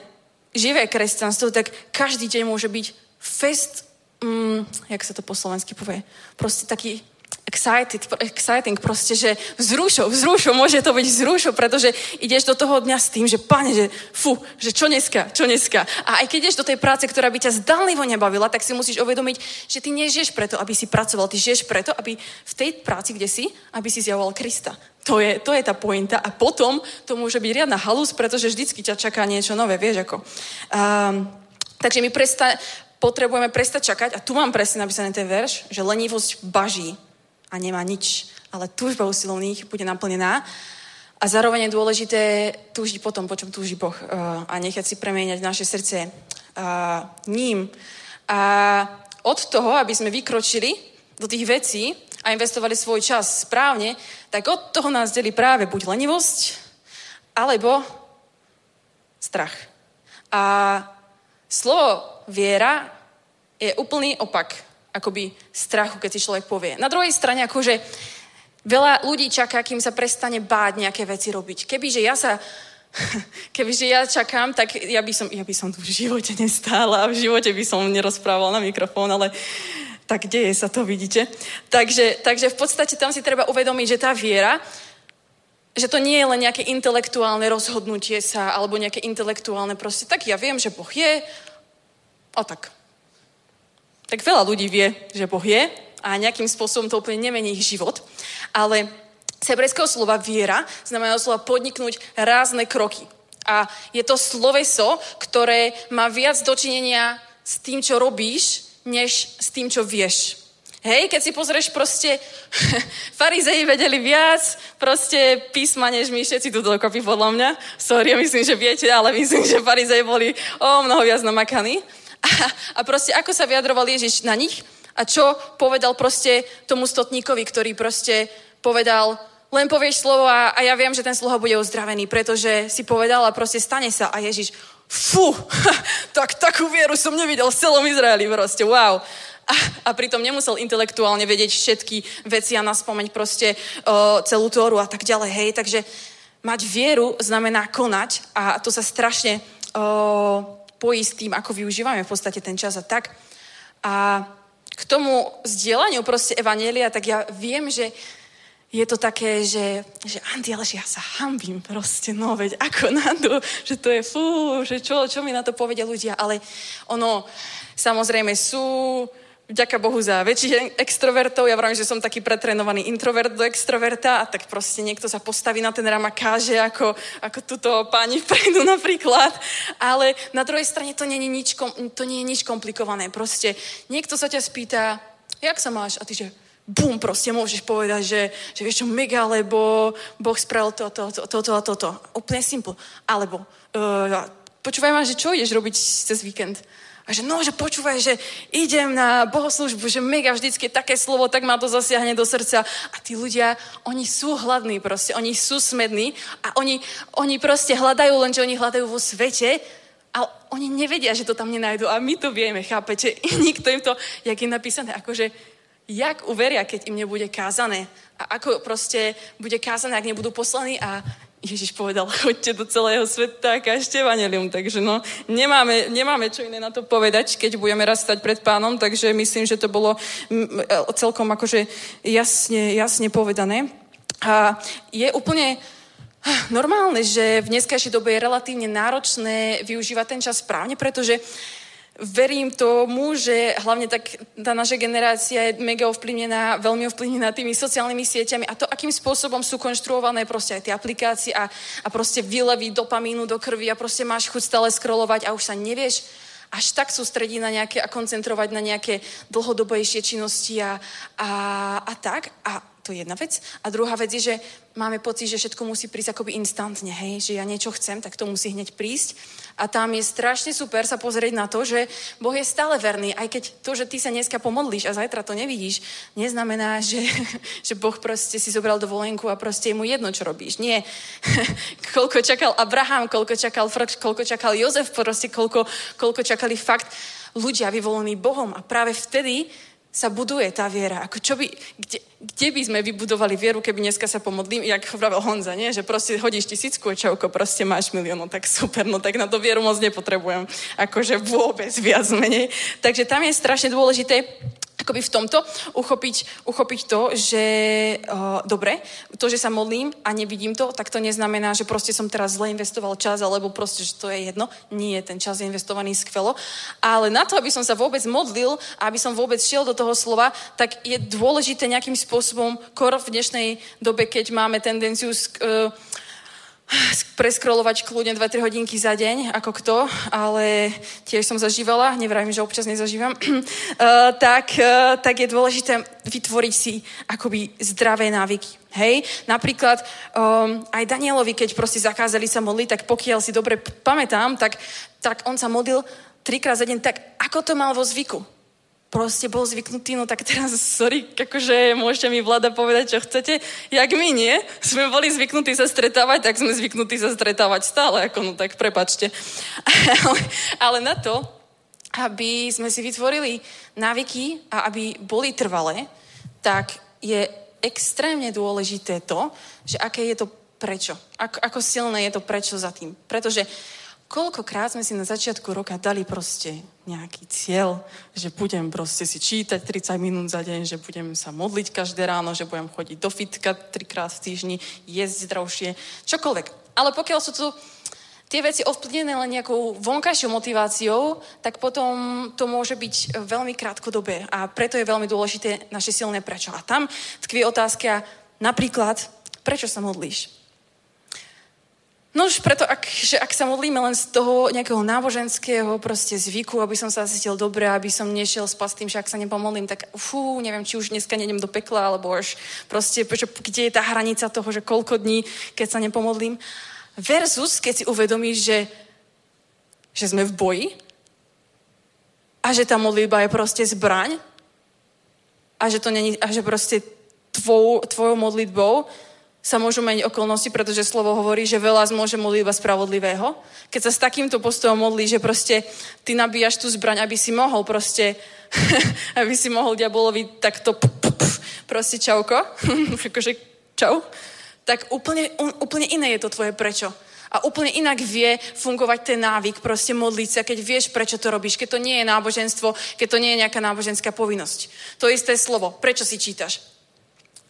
živé kresťanstvo, tak každý deň môže byť fest, mm, jak sa to po slovensky povie, proste taký excited, exciting, proste, že vzrušo, vzrušo, môže to byť vzrušo, pretože ideš do toho dňa s tým, že pane, že fu, že čo dneska, čo dneska. A aj keď ideš do tej práce, ktorá by ťa zdanlivo nebavila, tak si musíš uvedomiť, že ty nežiješ preto, aby si pracoval, ty žiješ preto, aby v tej práci, kde si, aby si zjavoval Krista. To je, to je tá pointa. A potom to môže byť riadna halus, pretože vždycky ťa čaká niečo nové, vieš ako. Um, takže my presta- potrebujeme prestať čakať, a tu mám presne napísaný ten verš, že lenivosť baží a nemá nič, ale túžba usilovných bude naplnená. A zároveň je dôležité túžiť potom, po čom túži Boh uh, a nechať si premieňať naše srdce uh, ním. A od toho, aby sme vykročili do tých vecí a investovali svoj čas správne, tak od toho nás delí práve buď lenivosť, alebo strach. A slovo viera je úplný opak akoby strachu, keď si človek povie. Na druhej strane, akože veľa ľudí čaká, kým sa prestane báť nejaké veci robiť. Kebyže ja sa (laughs) Kebyže ja čakám, tak ja by, som, ja by som tu v živote nestála a v živote by som nerozprával na mikrofón, ale tak deje sa to, vidíte. Takže, takže v podstate tam si treba uvedomiť, že tá viera, že to nie je len nejaké intelektuálne rozhodnutie sa, alebo nejaké intelektuálne proste, tak ja viem, že Boh je, a tak. Tak veľa ľudí vie, že Boh je a nejakým spôsobom to úplne nemení ich život. Ale z hebrejského slova viera znamená slova podniknúť rázne kroky. A je to sloveso, ktoré má viac dočinenia s tým, čo robíš, než s tým, čo vieš. Hej, keď si pozrieš proste, (laughs) farizeji vedeli viac proste písma, než my všetci tu dokopy podľa mňa. Sorry, myslím, že viete, ale myslím, že farizeji boli o mnoho viac namakaní. (laughs) A, proste ako sa vyjadroval Ježiš na nich a čo povedal proste tomu stotníkovi, ktorý proste povedal, len povieš slovo a, a ja viem, že ten slovo bude uzdravený, pretože si povedal a proste stane sa. A Ježiš, fú, (laughs) tak takú vieru som nevidel v celom Izraeli proste, wow. A, a pritom nemusel intelektuálne vedieť všetky veci a naspomeň proste o, celú Tóru a tak ďalej, hej. Takže mať vieru znamená konať a to sa strašne o, pojí s tým, ako využívame v podstate ten čas a tak. A k tomu zdieľaniu proste Evanielia, tak ja viem, že je to také, že, že Andy, ale že ja sa hambím proste, no veď ako na to, že to je fú, že čo, čo mi na to povedia ľudia, ale ono, samozrejme sú vďaka Bohu za väčších extrovertov. Ja vravím, že som taký pretrenovaný introvert do extroverta a tak proste niekto sa postaví na ten rám a káže ako, ako tuto páni vpredu napríklad. Ale na druhej strane to nie, je nič, to nie je nič komplikované. Proste niekto sa ťa spýta, jak sa máš? A ty že, bum, proste môžeš povedať, že, že vieš čo, mega, lebo Boh spravil toto, toto, toto a toto. Úplne simple. Alebo, uh, počúvaj ma, že čo ideš robiť cez víkend? A že no, že počúvaj, že idem na bohoslužbu, že mega vždycky také slovo, tak ma to zasiahne do srdca. A tí ľudia, oni sú hladní proste, oni sú smední a oni, oni proste hľadajú, lenže oni hľadajú vo svete a oni nevedia, že to tam nenajdu. A my to vieme, chápete? (laughs) Nikto im to, jak je napísané, akože jak uveria, keď im nebude kázané. A ako proste bude kázané, ak nebudú poslaní a Ježiš povedal, (laughs) choďte do celého sveta a kažte vanelium. Takže no, nemáme, nemáme čo iné na to povedať, keď budeme raz stať pred pánom, takže myslím, že to bolo celkom akože jasne, jasne povedané. A je úplne normálne, že v dneskajšej dobe je relatívne náročné využívať ten čas správne, pretože verím tomu, že hlavne tak tá naša generácia je mega ovplyvnená, veľmi ovplyvnená tými sociálnymi sieťami a to, akým spôsobom sú konštruované proste aj tie aplikácie a, a proste vylevy dopamínu do krvi a proste máš chuť stále scrollovať a už sa nevieš až tak sústrediť na nejaké a koncentrovať na nejaké dlhodobejšie činnosti a, a, a tak. A to je jedna vec. A druhá vec je, že máme pocit, že všetko musí prísť akoby instantne, hej, že ja niečo chcem, tak to musí hneď prísť. A tam je strašne super sa pozrieť na to, že Boh je stále verný, aj keď to, že ty sa dneska pomodlíš a zajtra to nevidíš, neznamená, že, (laughs) že Boh proste si zobral dovolenku a proste je mu jedno, čo robíš. Nie. (laughs) koľko čakal Abraham, koľko čakal Frk, koľko čakal Jozef, proste koľko, koľko čakali fakt ľudia vyvolení Bohom. A práve vtedy sa buduje tá viera. Ako čo by, kde, kde by sme vybudovali vieru, keby dneska sa pomodlím, jak hovoril Honza, nie? že proste hodíš tisícku čauko, proste máš milión, no tak super, no tak na to vieru moc nepotrebujem. Akože vôbec viac menej. Takže tam je strašne dôležité akoby v tomto uchopiť, uchopiť to, že uh, dobre, to, že sa modlím a nevidím to, tak to neznamená, že proste som teraz zle investoval čas, alebo proste, že to je jedno. Nie, ten čas je investovaný skvelo. Ale na to, aby som sa vôbec modlil a aby som vôbec šiel do toho slova, tak je dôležité nejakým spôsobom, kor v dnešnej dobe, keď máme tendenciu uh, preskrolovať kľudne 2-3 hodinky za deň, ako kto, ale tiež som zažívala, nevrajím, že občas nezažívam, uh, (clears throat) tak, uh, tak je dôležité vytvoriť si akoby zdravé návyky. Hej, napríklad um, aj Danielovi, keď proste zakázali sa modliť, tak pokiaľ si dobre pamätám, tak, tak on sa modlil trikrát za deň tak, ako to mal vo zvyku proste bol zvyknutý, no tak teraz, sorry, akože môžete mi vláda povedať, čo chcete, jak my nie, sme boli zvyknutí sa stretávať, tak sme zvyknutí sa stretávať stále, ako no tak prepačte. (laughs) ale, ale na to, aby sme si vytvorili návyky a aby boli trvalé, tak je extrémne dôležité to, že aké je to prečo. Ako, ako silné je to prečo za tým. Pretože koľkokrát sme si na začiatku roka dali proste nejaký cieľ, že budem proste si čítať 30 minút za deň, že budem sa modliť každé ráno, že budem chodiť do fitka trikrát v týždni, jesť zdravšie, čokoľvek. Ale pokiaľ sú tu tie veci ovplyvnené len nejakou vonkajšou motiváciou, tak potom to môže byť veľmi krátkodobé a preto je veľmi dôležité naše silné prečo. A tam tkví otázka napríklad, prečo sa modlíš? No už preto, ak, že ak sa modlíme len z toho nejakého náboženského proste zvyku, aby som sa cítil dobre, aby som nešiel spať tým, že ak sa nepomodlím, tak fú, neviem, či už dneska nejdem do pekla, alebo až proste, prečo, kde je tá hranica toho, že koľko dní, keď sa nepomodlím. Versus, keď si uvedomíš, že, že sme v boji a že tá modlitba je proste zbraň a že to není, a že proste tvoj, tvojou modlitbou sa môžu meniť okolnosti, pretože slovo hovorí, že veľa môže modliť iba spravodlivého. Keď sa s takýmto postojom modlí, že proste ty nabíjaš tú zbraň, aby si mohol proste, (laughs) aby si mohol diabolovi takto proste čauko, (laughs) akože čau, tak úplne, úplne iné je to tvoje prečo. A úplne inak vie fungovať ten návyk, proste modliť sa, keď vieš, prečo to robíš, keď to nie je náboženstvo, keď to nie je nejaká náboženská povinnosť. To isté slovo. Prečo si čítaš?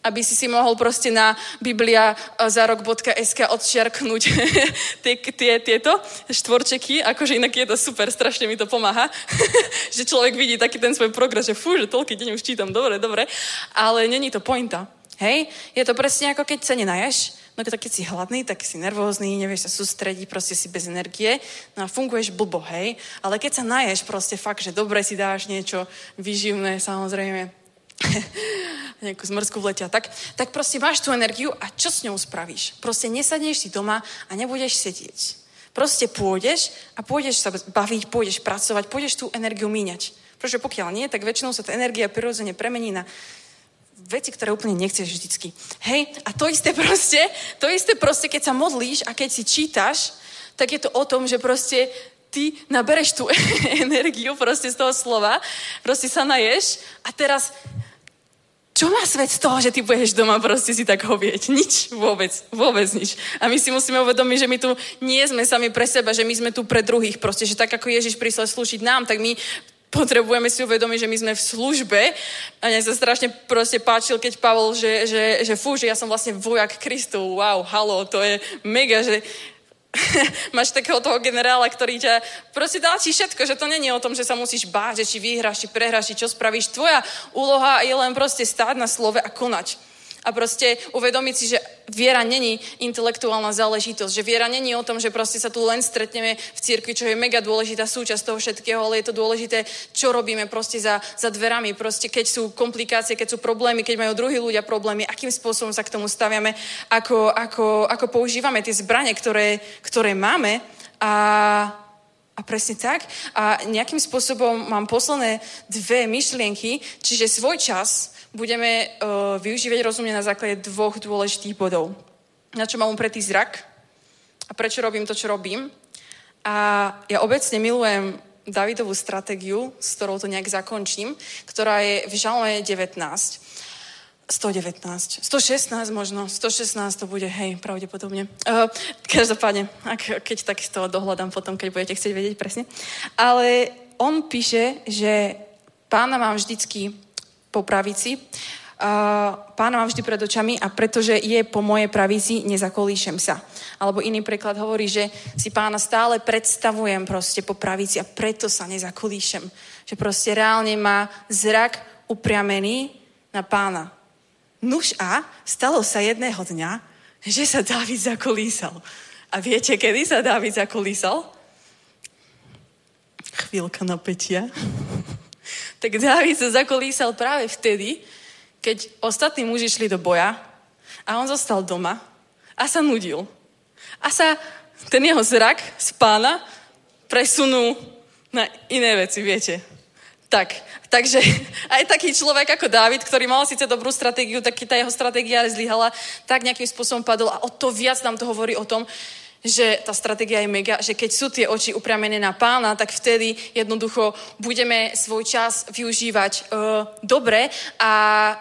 Aby si si mohol proste na biblia za rok.sk odčiarknúť (laughs) tie, tie, tieto štvorčeky, akože inak je to super, strašne mi to pomáha, (laughs) že človek vidí taký ten svoj progres, že fú, že toľký deň už čítam, dobre, dobre, ale není to pointa. Hej? Je to presne ako keď sa nenaješ, no keď si hladný, tak si nervózny, nevieš sa sústrediť, proste si bez energie, no a funguješ blbo, hej? Ale keď sa naješ proste fakt, že dobre si dáš niečo vyživné, samozrejme, (laughs) nejakú zmrzku v lete tak, tak proste máš tú energiu a čo s ňou spravíš? Proste nesadneš si doma a nebudeš sedieť. Proste pôjdeš a pôjdeš sa baviť, pôjdeš pracovať, pôjdeš tú energiu míňať. Pretože pokiaľ nie, tak väčšinou sa tá energia prirodzene premení na veci, ktoré úplne nechceš vždycky. Hej, a to isté proste, to isté proste, keď sa modlíš a keď si čítaš, tak je to o tom, že proste ty nabereš tú (laughs) energiu proste z toho slova, proste sa naješ a teraz čo má svet z toho, že ty budeš doma proste si tak hovieť? Nič, vôbec, vôbec nič. A my si musíme uvedomiť, že my tu nie sme sami pre seba, že my sme tu pre druhých proste, že tak ako Ježiš prišiel slúžiť nám, tak my potrebujeme si uvedomiť, že my sme v službe. A mne sa strašne proste páčil, keď Pavol, že, že, že fú, že ja som vlastne vojak Kristu. Wow, halo, to je mega, že (laughs) máš takého toho generála, ktorý ťa proste dá ti všetko, že to není o tom, že sa musíš báť, že či vyhráš, či prehráš, či čo spravíš. Tvoja úloha je len proste stáť na slove a konať. A proste uvedomiť si, že viera není intelektuálna záležitosť, že viera není o tom, že proste sa tu len stretneme v cirkvi, čo je mega dôležitá súčasť toho všetkého, ale je to dôležité, čo robíme proste za, za dverami, proste keď sú komplikácie, keď sú problémy, keď majú druhí ľudia problémy, akým spôsobom sa k tomu staviame, ako, ako, ako používame tie zbranie, ktoré, ktoré máme a, a presne tak. A nejakým spôsobom mám posledné dve myšlienky, čiže svoj čas budeme uh, využívať rozumne na základe dvoch dôležitých bodov. Na čo mám upretý zrak a prečo robím to, čo robím. A ja obecne milujem Davidovú stratégiu, s ktorou to nejak zakončím, ktorá je v žalme 19. 119, 116 možno, 116 to bude, hej, pravdepodobne. Uh, každopádne, ak, keď tak toho dohľadám potom, keď budete chcieť vedieť presne. Ale on píše, že pána mám vždycky po pravici. Uh, pán mám vždy pred očami a pretože je po mojej pravici, nezakolíšem sa. Alebo iný preklad hovorí, že si pána stále predstavujem proste po pravici a preto sa nezakolíšem. Že proste reálne má zrak upriamený na pána. Nuž a stalo sa jedného dňa, že sa Dávid zakolísal. A viete, kedy sa Dávid zakolísal? Chvíľka napätia. Tak Dávid sa zakolísal práve vtedy, keď ostatní muži šli do boja a on zostal doma a sa nudil. A sa ten jeho zrak z pána presunul na iné veci, viete. Tak, takže (laughs) aj taký človek ako David, ktorý mal síce dobrú stratégiu, tak tá jeho stratégia zlyhala, tak nejakým spôsobom padol a o to viac nám to hovorí o tom, že tá stratégia je mega, že keď sú tie oči upriamené na pána, tak vtedy jednoducho budeme svoj čas využívať uh, dobre. A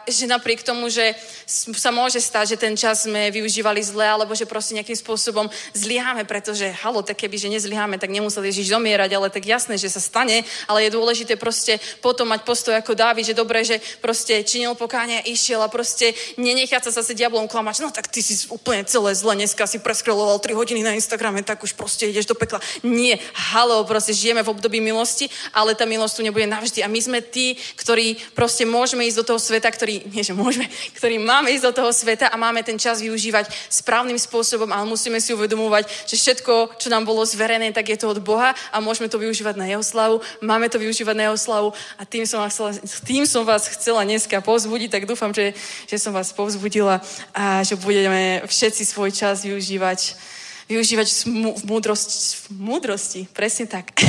že napriek tomu, že sa môže stať, že ten čas sme využívali zle, alebo že proste nejakým spôsobom zlyháme, pretože halo, tak keby, že nezlyháme, tak nemusel Ježiš zomierať, ale tak jasné, že sa stane, ale je dôležité proste potom mať postoj ako Dávid, že dobre, že proste činil pokáňa, išiel a proste nenechať sa zase diablom klamať, no tak ty si úplne celé zle, dneska si preskreloval 3 hodiny na Instagrame, tak už proste ideš do pekla. Nie, halo, proste žijeme v období milosti, ale tá milosť tu nebude navždy. A my sme tí, ktorí proste môžeme ísť do toho sveta, ktorý, nie že môžeme, ktorí máme ísť do toho sveta a máme ten čas využívať správnym spôsobom, ale musíme si uvedomovať, že všetko, čo nám bolo zverené, tak je to od Boha a môžeme to využívať na jeho slavu, máme to využívať na jeho slavu a tým som vás chcela, tým som vás chcela dneska povzbudiť, tak dúfam, že, že som vás povzbudila a že budeme všetci svoj čas využívať využívať v múdrosti, v múdrosti. Presne tak. (laughs)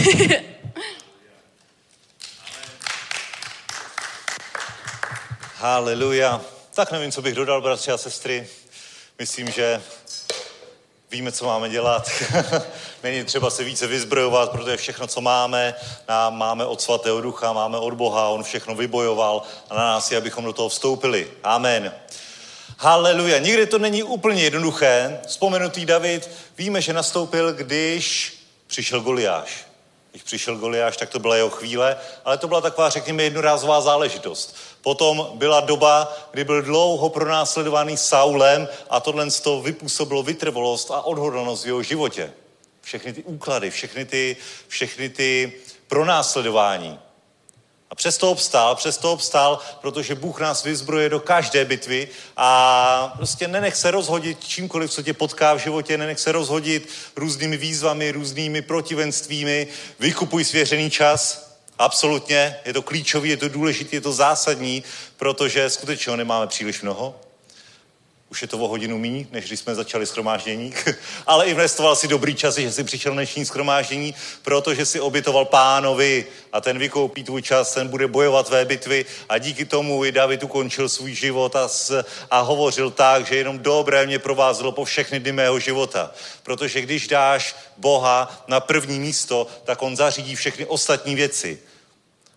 Haleluja. Tak nevím, co bych dodal, bratři a sestry. Myslím, že víme, co máme dělat. (laughs) Není třeba se více vyzbrojovat, protože všechno, co máme, nám máme od svatého ducha, máme od Boha, on všechno vybojoval a na nás je, abychom do toho vstoupili. Amen. Haleluja. Nikdy to není úplně jednoduché. Vzpomenutý David, víme, že nastoupil, když přišel Goliáš. Když přišel Goliáš, tak to byla jeho chvíle, ale to byla taková, řekněme, jednorázová záležitost. Potom byla doba, kdy byl dlouho pronásledovaný Saulem a tohle z toho vypůsobilo vytrvalost a odhodlanost v jeho životě. Všechny ty úklady, všechny ty, všechny ty pronásledování. A přesto obstál, přesto obstál, protože Bůh nás vyzbroje do každé bitvy a prostě nenech se rozhodit čímkoliv, co tě potká v životě, nenech se rozhodit různými výzvami, různými protivenstvími, vykupuj svěřený čas, absolutně, je to klíčový, je to důležité, je to zásadní, protože skutečně ho nemáme příliš mnoho, už je to o hodinu míň, než když jsme začali schromáždění, (laughs) ale investoval si dobrý čas, že si přišel dnešní schromáždění, protože si obětoval pánovi a ten vykoupí tvůj čas, ten bude bojovat tvé bitvy a díky tomu i David ukončil svůj život a, s, a hovořil tak, že jenom dobré mě provázelo po všechny dny mého života. Protože když dáš Boha na první místo, tak on zařídí všechny ostatní věci.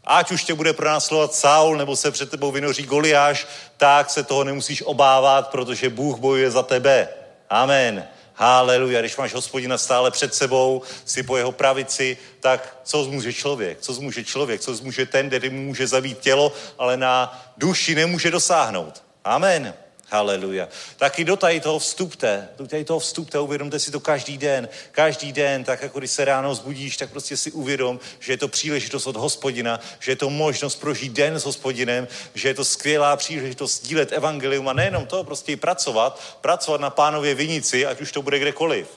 Ať už tě bude pronásledovat Saul, nebo se před tebou vynoří Goliáš, tak se toho nemusíš obávat, protože Bůh bojuje za tebe. Amen. Haleluja. Když máš hospodina stále před sebou, si po jeho pravici, tak co zmůže člověk? Co zmůže člověk? Co zmůže ten, který mu může zabít tělo, ale na duši nemůže dosáhnout? Amen. Haleluja. Taky do tady toho vstupte, do tady toho vstupte, uvědomte si to každý den, každý den, tak jako když se ráno zbudíš, tak prostě si uvědom, že je to příležitost od hospodina, že je to možnost prožít den s hospodinem, že je to skvělá příležitost sdílet evangelium a nejenom to, prostě i pracovat, pracovat na pánově vinici, ať už to bude kdekoliv.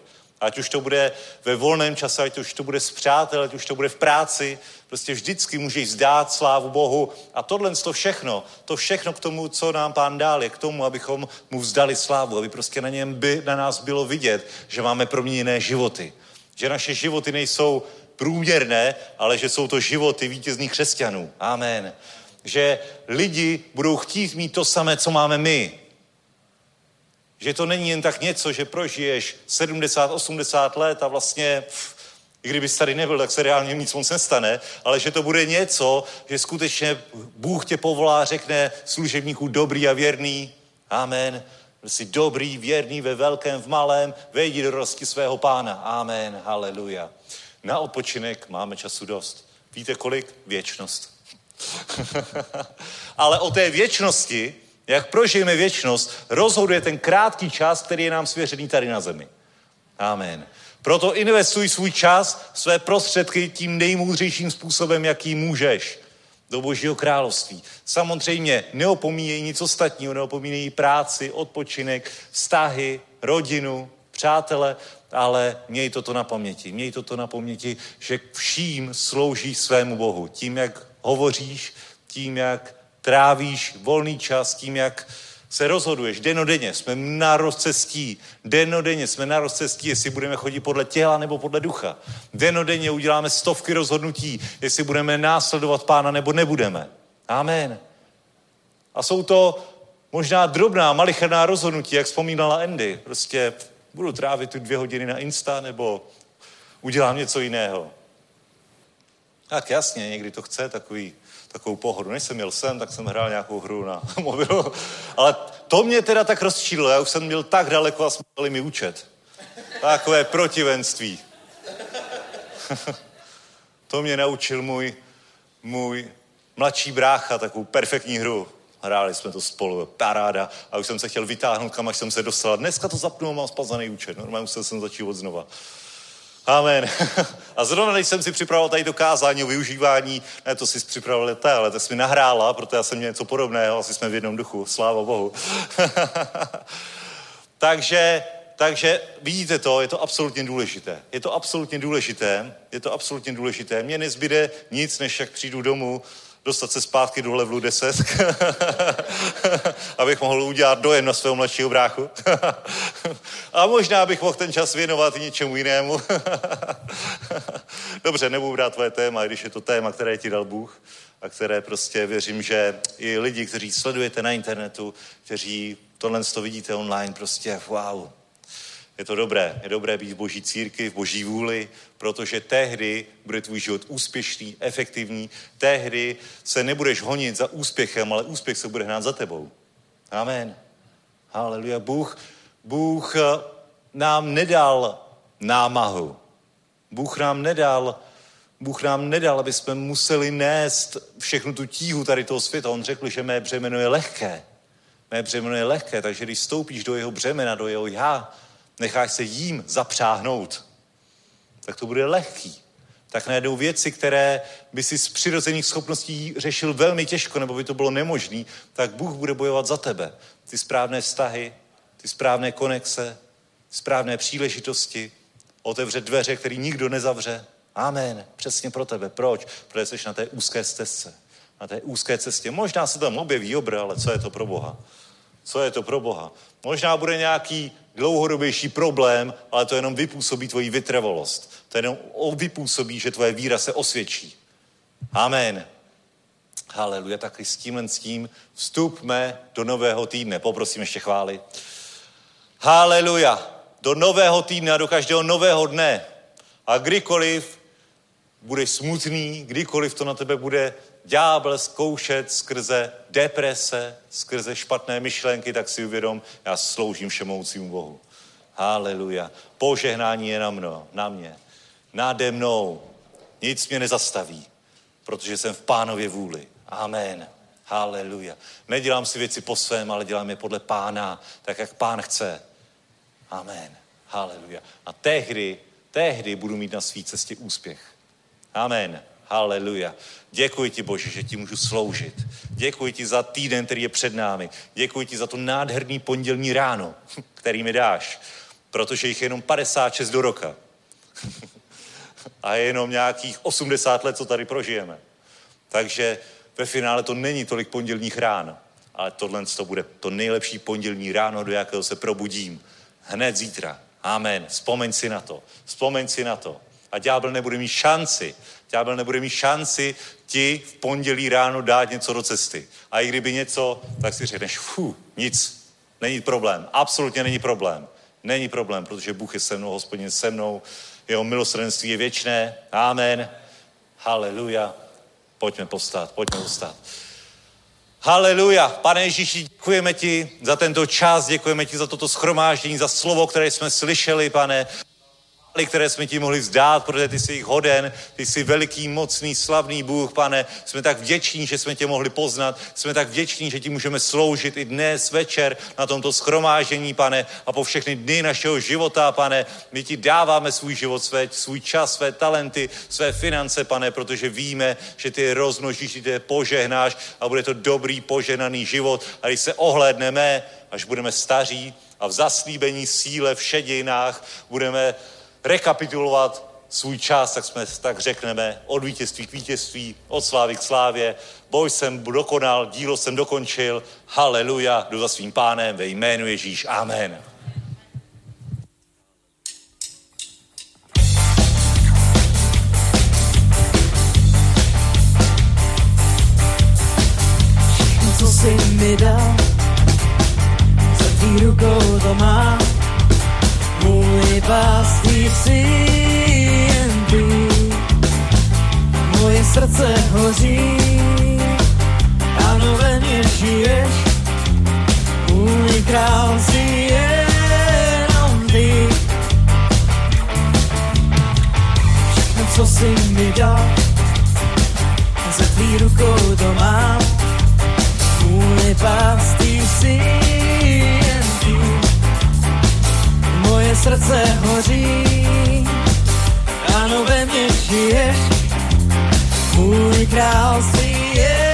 Ať už to bude ve volném čase, ať už to bude s přáteli, ať už to bude v práci, prostě vždycky můžeš zdát slávu Bohu. A tohle to všechno, to všechno k tomu, co nám pán dál, je k tomu, abychom mu vzdali slávu, aby prostě na něm by, na nás bylo vidět, že máme proměněné životy. Že naše životy nejsou průměrné, ale že jsou to životy vítězných křesťanů. Amen. Že lidi budou chtít mít to samé, co máme my. Že to není jen tak něco, že prožiješ 70, 80 let a vlastně, pff, i kdybys tady nebyl, tak se reálně nic moc nestane, ale že to bude něco, že skutečně Bůh tě povolá, řekne služebníků dobrý a věrný. Amen. Jsi dobrý, věrný ve velkém, v malém, vejdi do rosti svého pána. Amen. Haleluja. Na odpočinek máme času dost. Víte kolik? Věčnost. (laughs) Ale o té věčnosti, jak prožijeme věčnost, rozhoduje ten krátký čas, který je nám svěřený tady na zemi. Amen. Proto investuj svůj čas, své prostředky tím nejmoudřejším způsobem, jaký můžeš do Božího království. Samozřejmě neopomíjej nic ostatního, neopomíjej práci, odpočinek, vztahy, rodinu, přátele, ale měj toto na paměti. Měj toto na paměti, že vším slouží svému Bohu. Tím, jak hovoříš, tím, jak trávíš volný čas, tím, jak se rozhoduješ. Denodenně jsme na rozcestí. Denodenně jsme na rozcestí, jestli budeme chodit podle těla nebo podle ducha. Denodenně uděláme stovky rozhodnutí, jestli budeme následovat pána nebo nebudeme. Amen. A jsou to možná drobná, malicherná rozhodnutí, jak vzpomínala Andy. Prostě budu trávit tu dvě hodiny na Insta nebo udělám něco jiného. Tak jasně, někdy to chce takový, takovou pohodu. Než jsem měl sem, tak jsem hrál nějakou hru na (laughs) mobilu. Ale to mě teda tak rozčílilo. Já už jsem měl tak daleko a jsme mi účet. Takové protivenství. (laughs) to mě naučil můj, můj mladší brácha, takovou perfektní hru. Hráli jsme to spolu, paráda. A už jsem se chtěl vytáhnout, kam až jsem se dostal. Dneska to zapnu a mám spazaný účet. Normálně musel jsem začít od znova. Amen. (laughs) A zrovna, když jsem si připravoval tady to kázání o využívání, ne, to si připravoval té, ale to jsi mi nahrála, protože já jsem měl něco podobného, asi jsme v jednom duchu, sláva Bohu. (laughs) takže, takže vidíte to, je to absolutně důležité. Je to absolutně důležité, je to absolutně důležité. Mně nezbyde nic, než jak přijdu domů, dostat se zpátky do levelu 10, (laughs) abych mohl udělat dojem na svého mladšího bráchu. (laughs) a možná bych mohl ten čas věnovat i něčemu jinému. (laughs) Dobře, nebudu brát tvoje téma, když je to téma, které ti dal Bůh a které prostě věřím, že i lidi, kteří sledujete na internetu, kteří tohle to vidíte online, prostě wow, je to dobré. Je dobré být v boží církvi, v boží vůli, protože tehdy bude tvůj život úspěšný, efektivní. Tehdy se nebudeš honit za úspěchem, ale úspěch se bude hnát za tebou. Amen. Haleluja. Bůh, Bůh eh, nám nedal námahu. Bůh nám nedal, Bůh nám nedal, aby jsme museli nést všechnu tu tíhu tady toho světa. On řekl, že mé břemeno je lehké. Mé břemeno je lehké, takže když stoupíš do jeho břemena, do jeho já, necháš se jím zapřáhnout, tak to bude lehký. Tak najednou věci, které by si z přirozených schopností řešil velmi těžko, nebo by to bylo nemožné, tak Bůh bude bojovat za tebe. Ty správné vztahy, ty správné konexe, ty správné příležitosti, otevře dveře, které nikdo nezavře. Amen. Přesně pro tebe. Proč? Protože jsi na té úzké stezce. Na té úzké cestě. Možná se tam objeví obr, ale co je to pro Boha? Co je to pro Boha? Možná bude nějaký dlouhodobější problém, ale to jenom vypůsobí tvoji vytrvalost. To jenom vypůsobí, že tvoje víra se osvědčí. Amen. Haleluja, tak s tímhle s tím vstupme do nového týdne. Poprosím ještě chvály. Haleluja. Do nového týdne a do každého nového dne. A kdykoliv budeš smutný, kdykoliv to na tebe bude ďábel zkoušet skrze deprese, skrze špatné myšlenky, tak si uvědom, já sloužím všemoucímu Bohu. Haleluja. Požehnání je na, mno, na mě. Nade mnou. Nic mě nezastaví, protože jsem v pánově vůli. Amen. Haleluja. Nedělám si věci po svém, ale dělám je podle pána, tak jak pán chce. Amen. Haleluja. A tehdy, tehdy budu mít na své cestě úspěch. Amen. Haleluja. Děkuji ti, Bože, že ti můžu sloužit. Děkuji ti za týden, který je před námi. Děkuji ti za to nádherný pondělní ráno, (laughs) který mi dáš, protože jich je jenom 56 do roka. (laughs) A je jenom nějakých 80 let, co tady prožijeme. Takže ve finále to není tolik pondělních rán, ale tohle to bude to nejlepší pondělní ráno, do jakého se probudím. Hned zítra. Amen. Vzpomeň si na to. Vzpomeň si na to. A ďábel nebude mít šanci ďábel nebude mít šanci ti v pondělí ráno dát něco do cesty. A i kdyby něco, tak si řekneš, fu, nic, není problém, absolutně není problém. Není problém, protože Bůh je se mnou, hospodin se mnou, jeho milosrdenství je věčné. Amen. Haleluja. Pojďme postát, pojďme postát. Haleluja. Pane Ježíši, děkujeme ti za tento čas, děkujeme ti za toto schromáždění, za slovo, které jsme slyšeli, pane které jsme ti mohli vzdát, protože ty jsi jich hoden, ty jsi veliký, mocný, slavný Bůh, pane. Jsme tak vděční, že jsme tě mohli poznat, jsme tak vděční, že ti můžeme sloužit i dnes večer na tomto schromážení, pane, a po všechny dny našeho života, pane. My ti dáváme svůj život, své, svůj čas, své talenty, své finance, pane, protože víme, že ty je rozmnožíš, ty je požehnáš a bude to dobrý, požehnaný život. A když se ohlédneme, až budeme staří a v zaslíbení síle v šedinách budeme rekapitulovat svůj čas, tak, jsme, tak řekneme od vítězství k vítězství, od slávy k slávě. Boj jsem dokonal, dílo jsem dokončil, haleluja, jdu za svým pánem ve jménu Ježíš, amen. co si mi dal, za tvý rukou to mám. Pastýř si jen ty, moje srdce hoří, ano ve mně žiješ, můj král si jenom ty. Všechno, co si mi dal, za tvý rukou to mám. Můj si srdce hoří, ano ve mně žiješ, můj král si jenom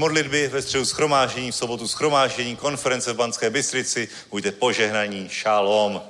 modlitby, ve středu schromáždění, v sobotu schromáždění, konference v Banské Bystrici. Buďte požehnaní. Šalom.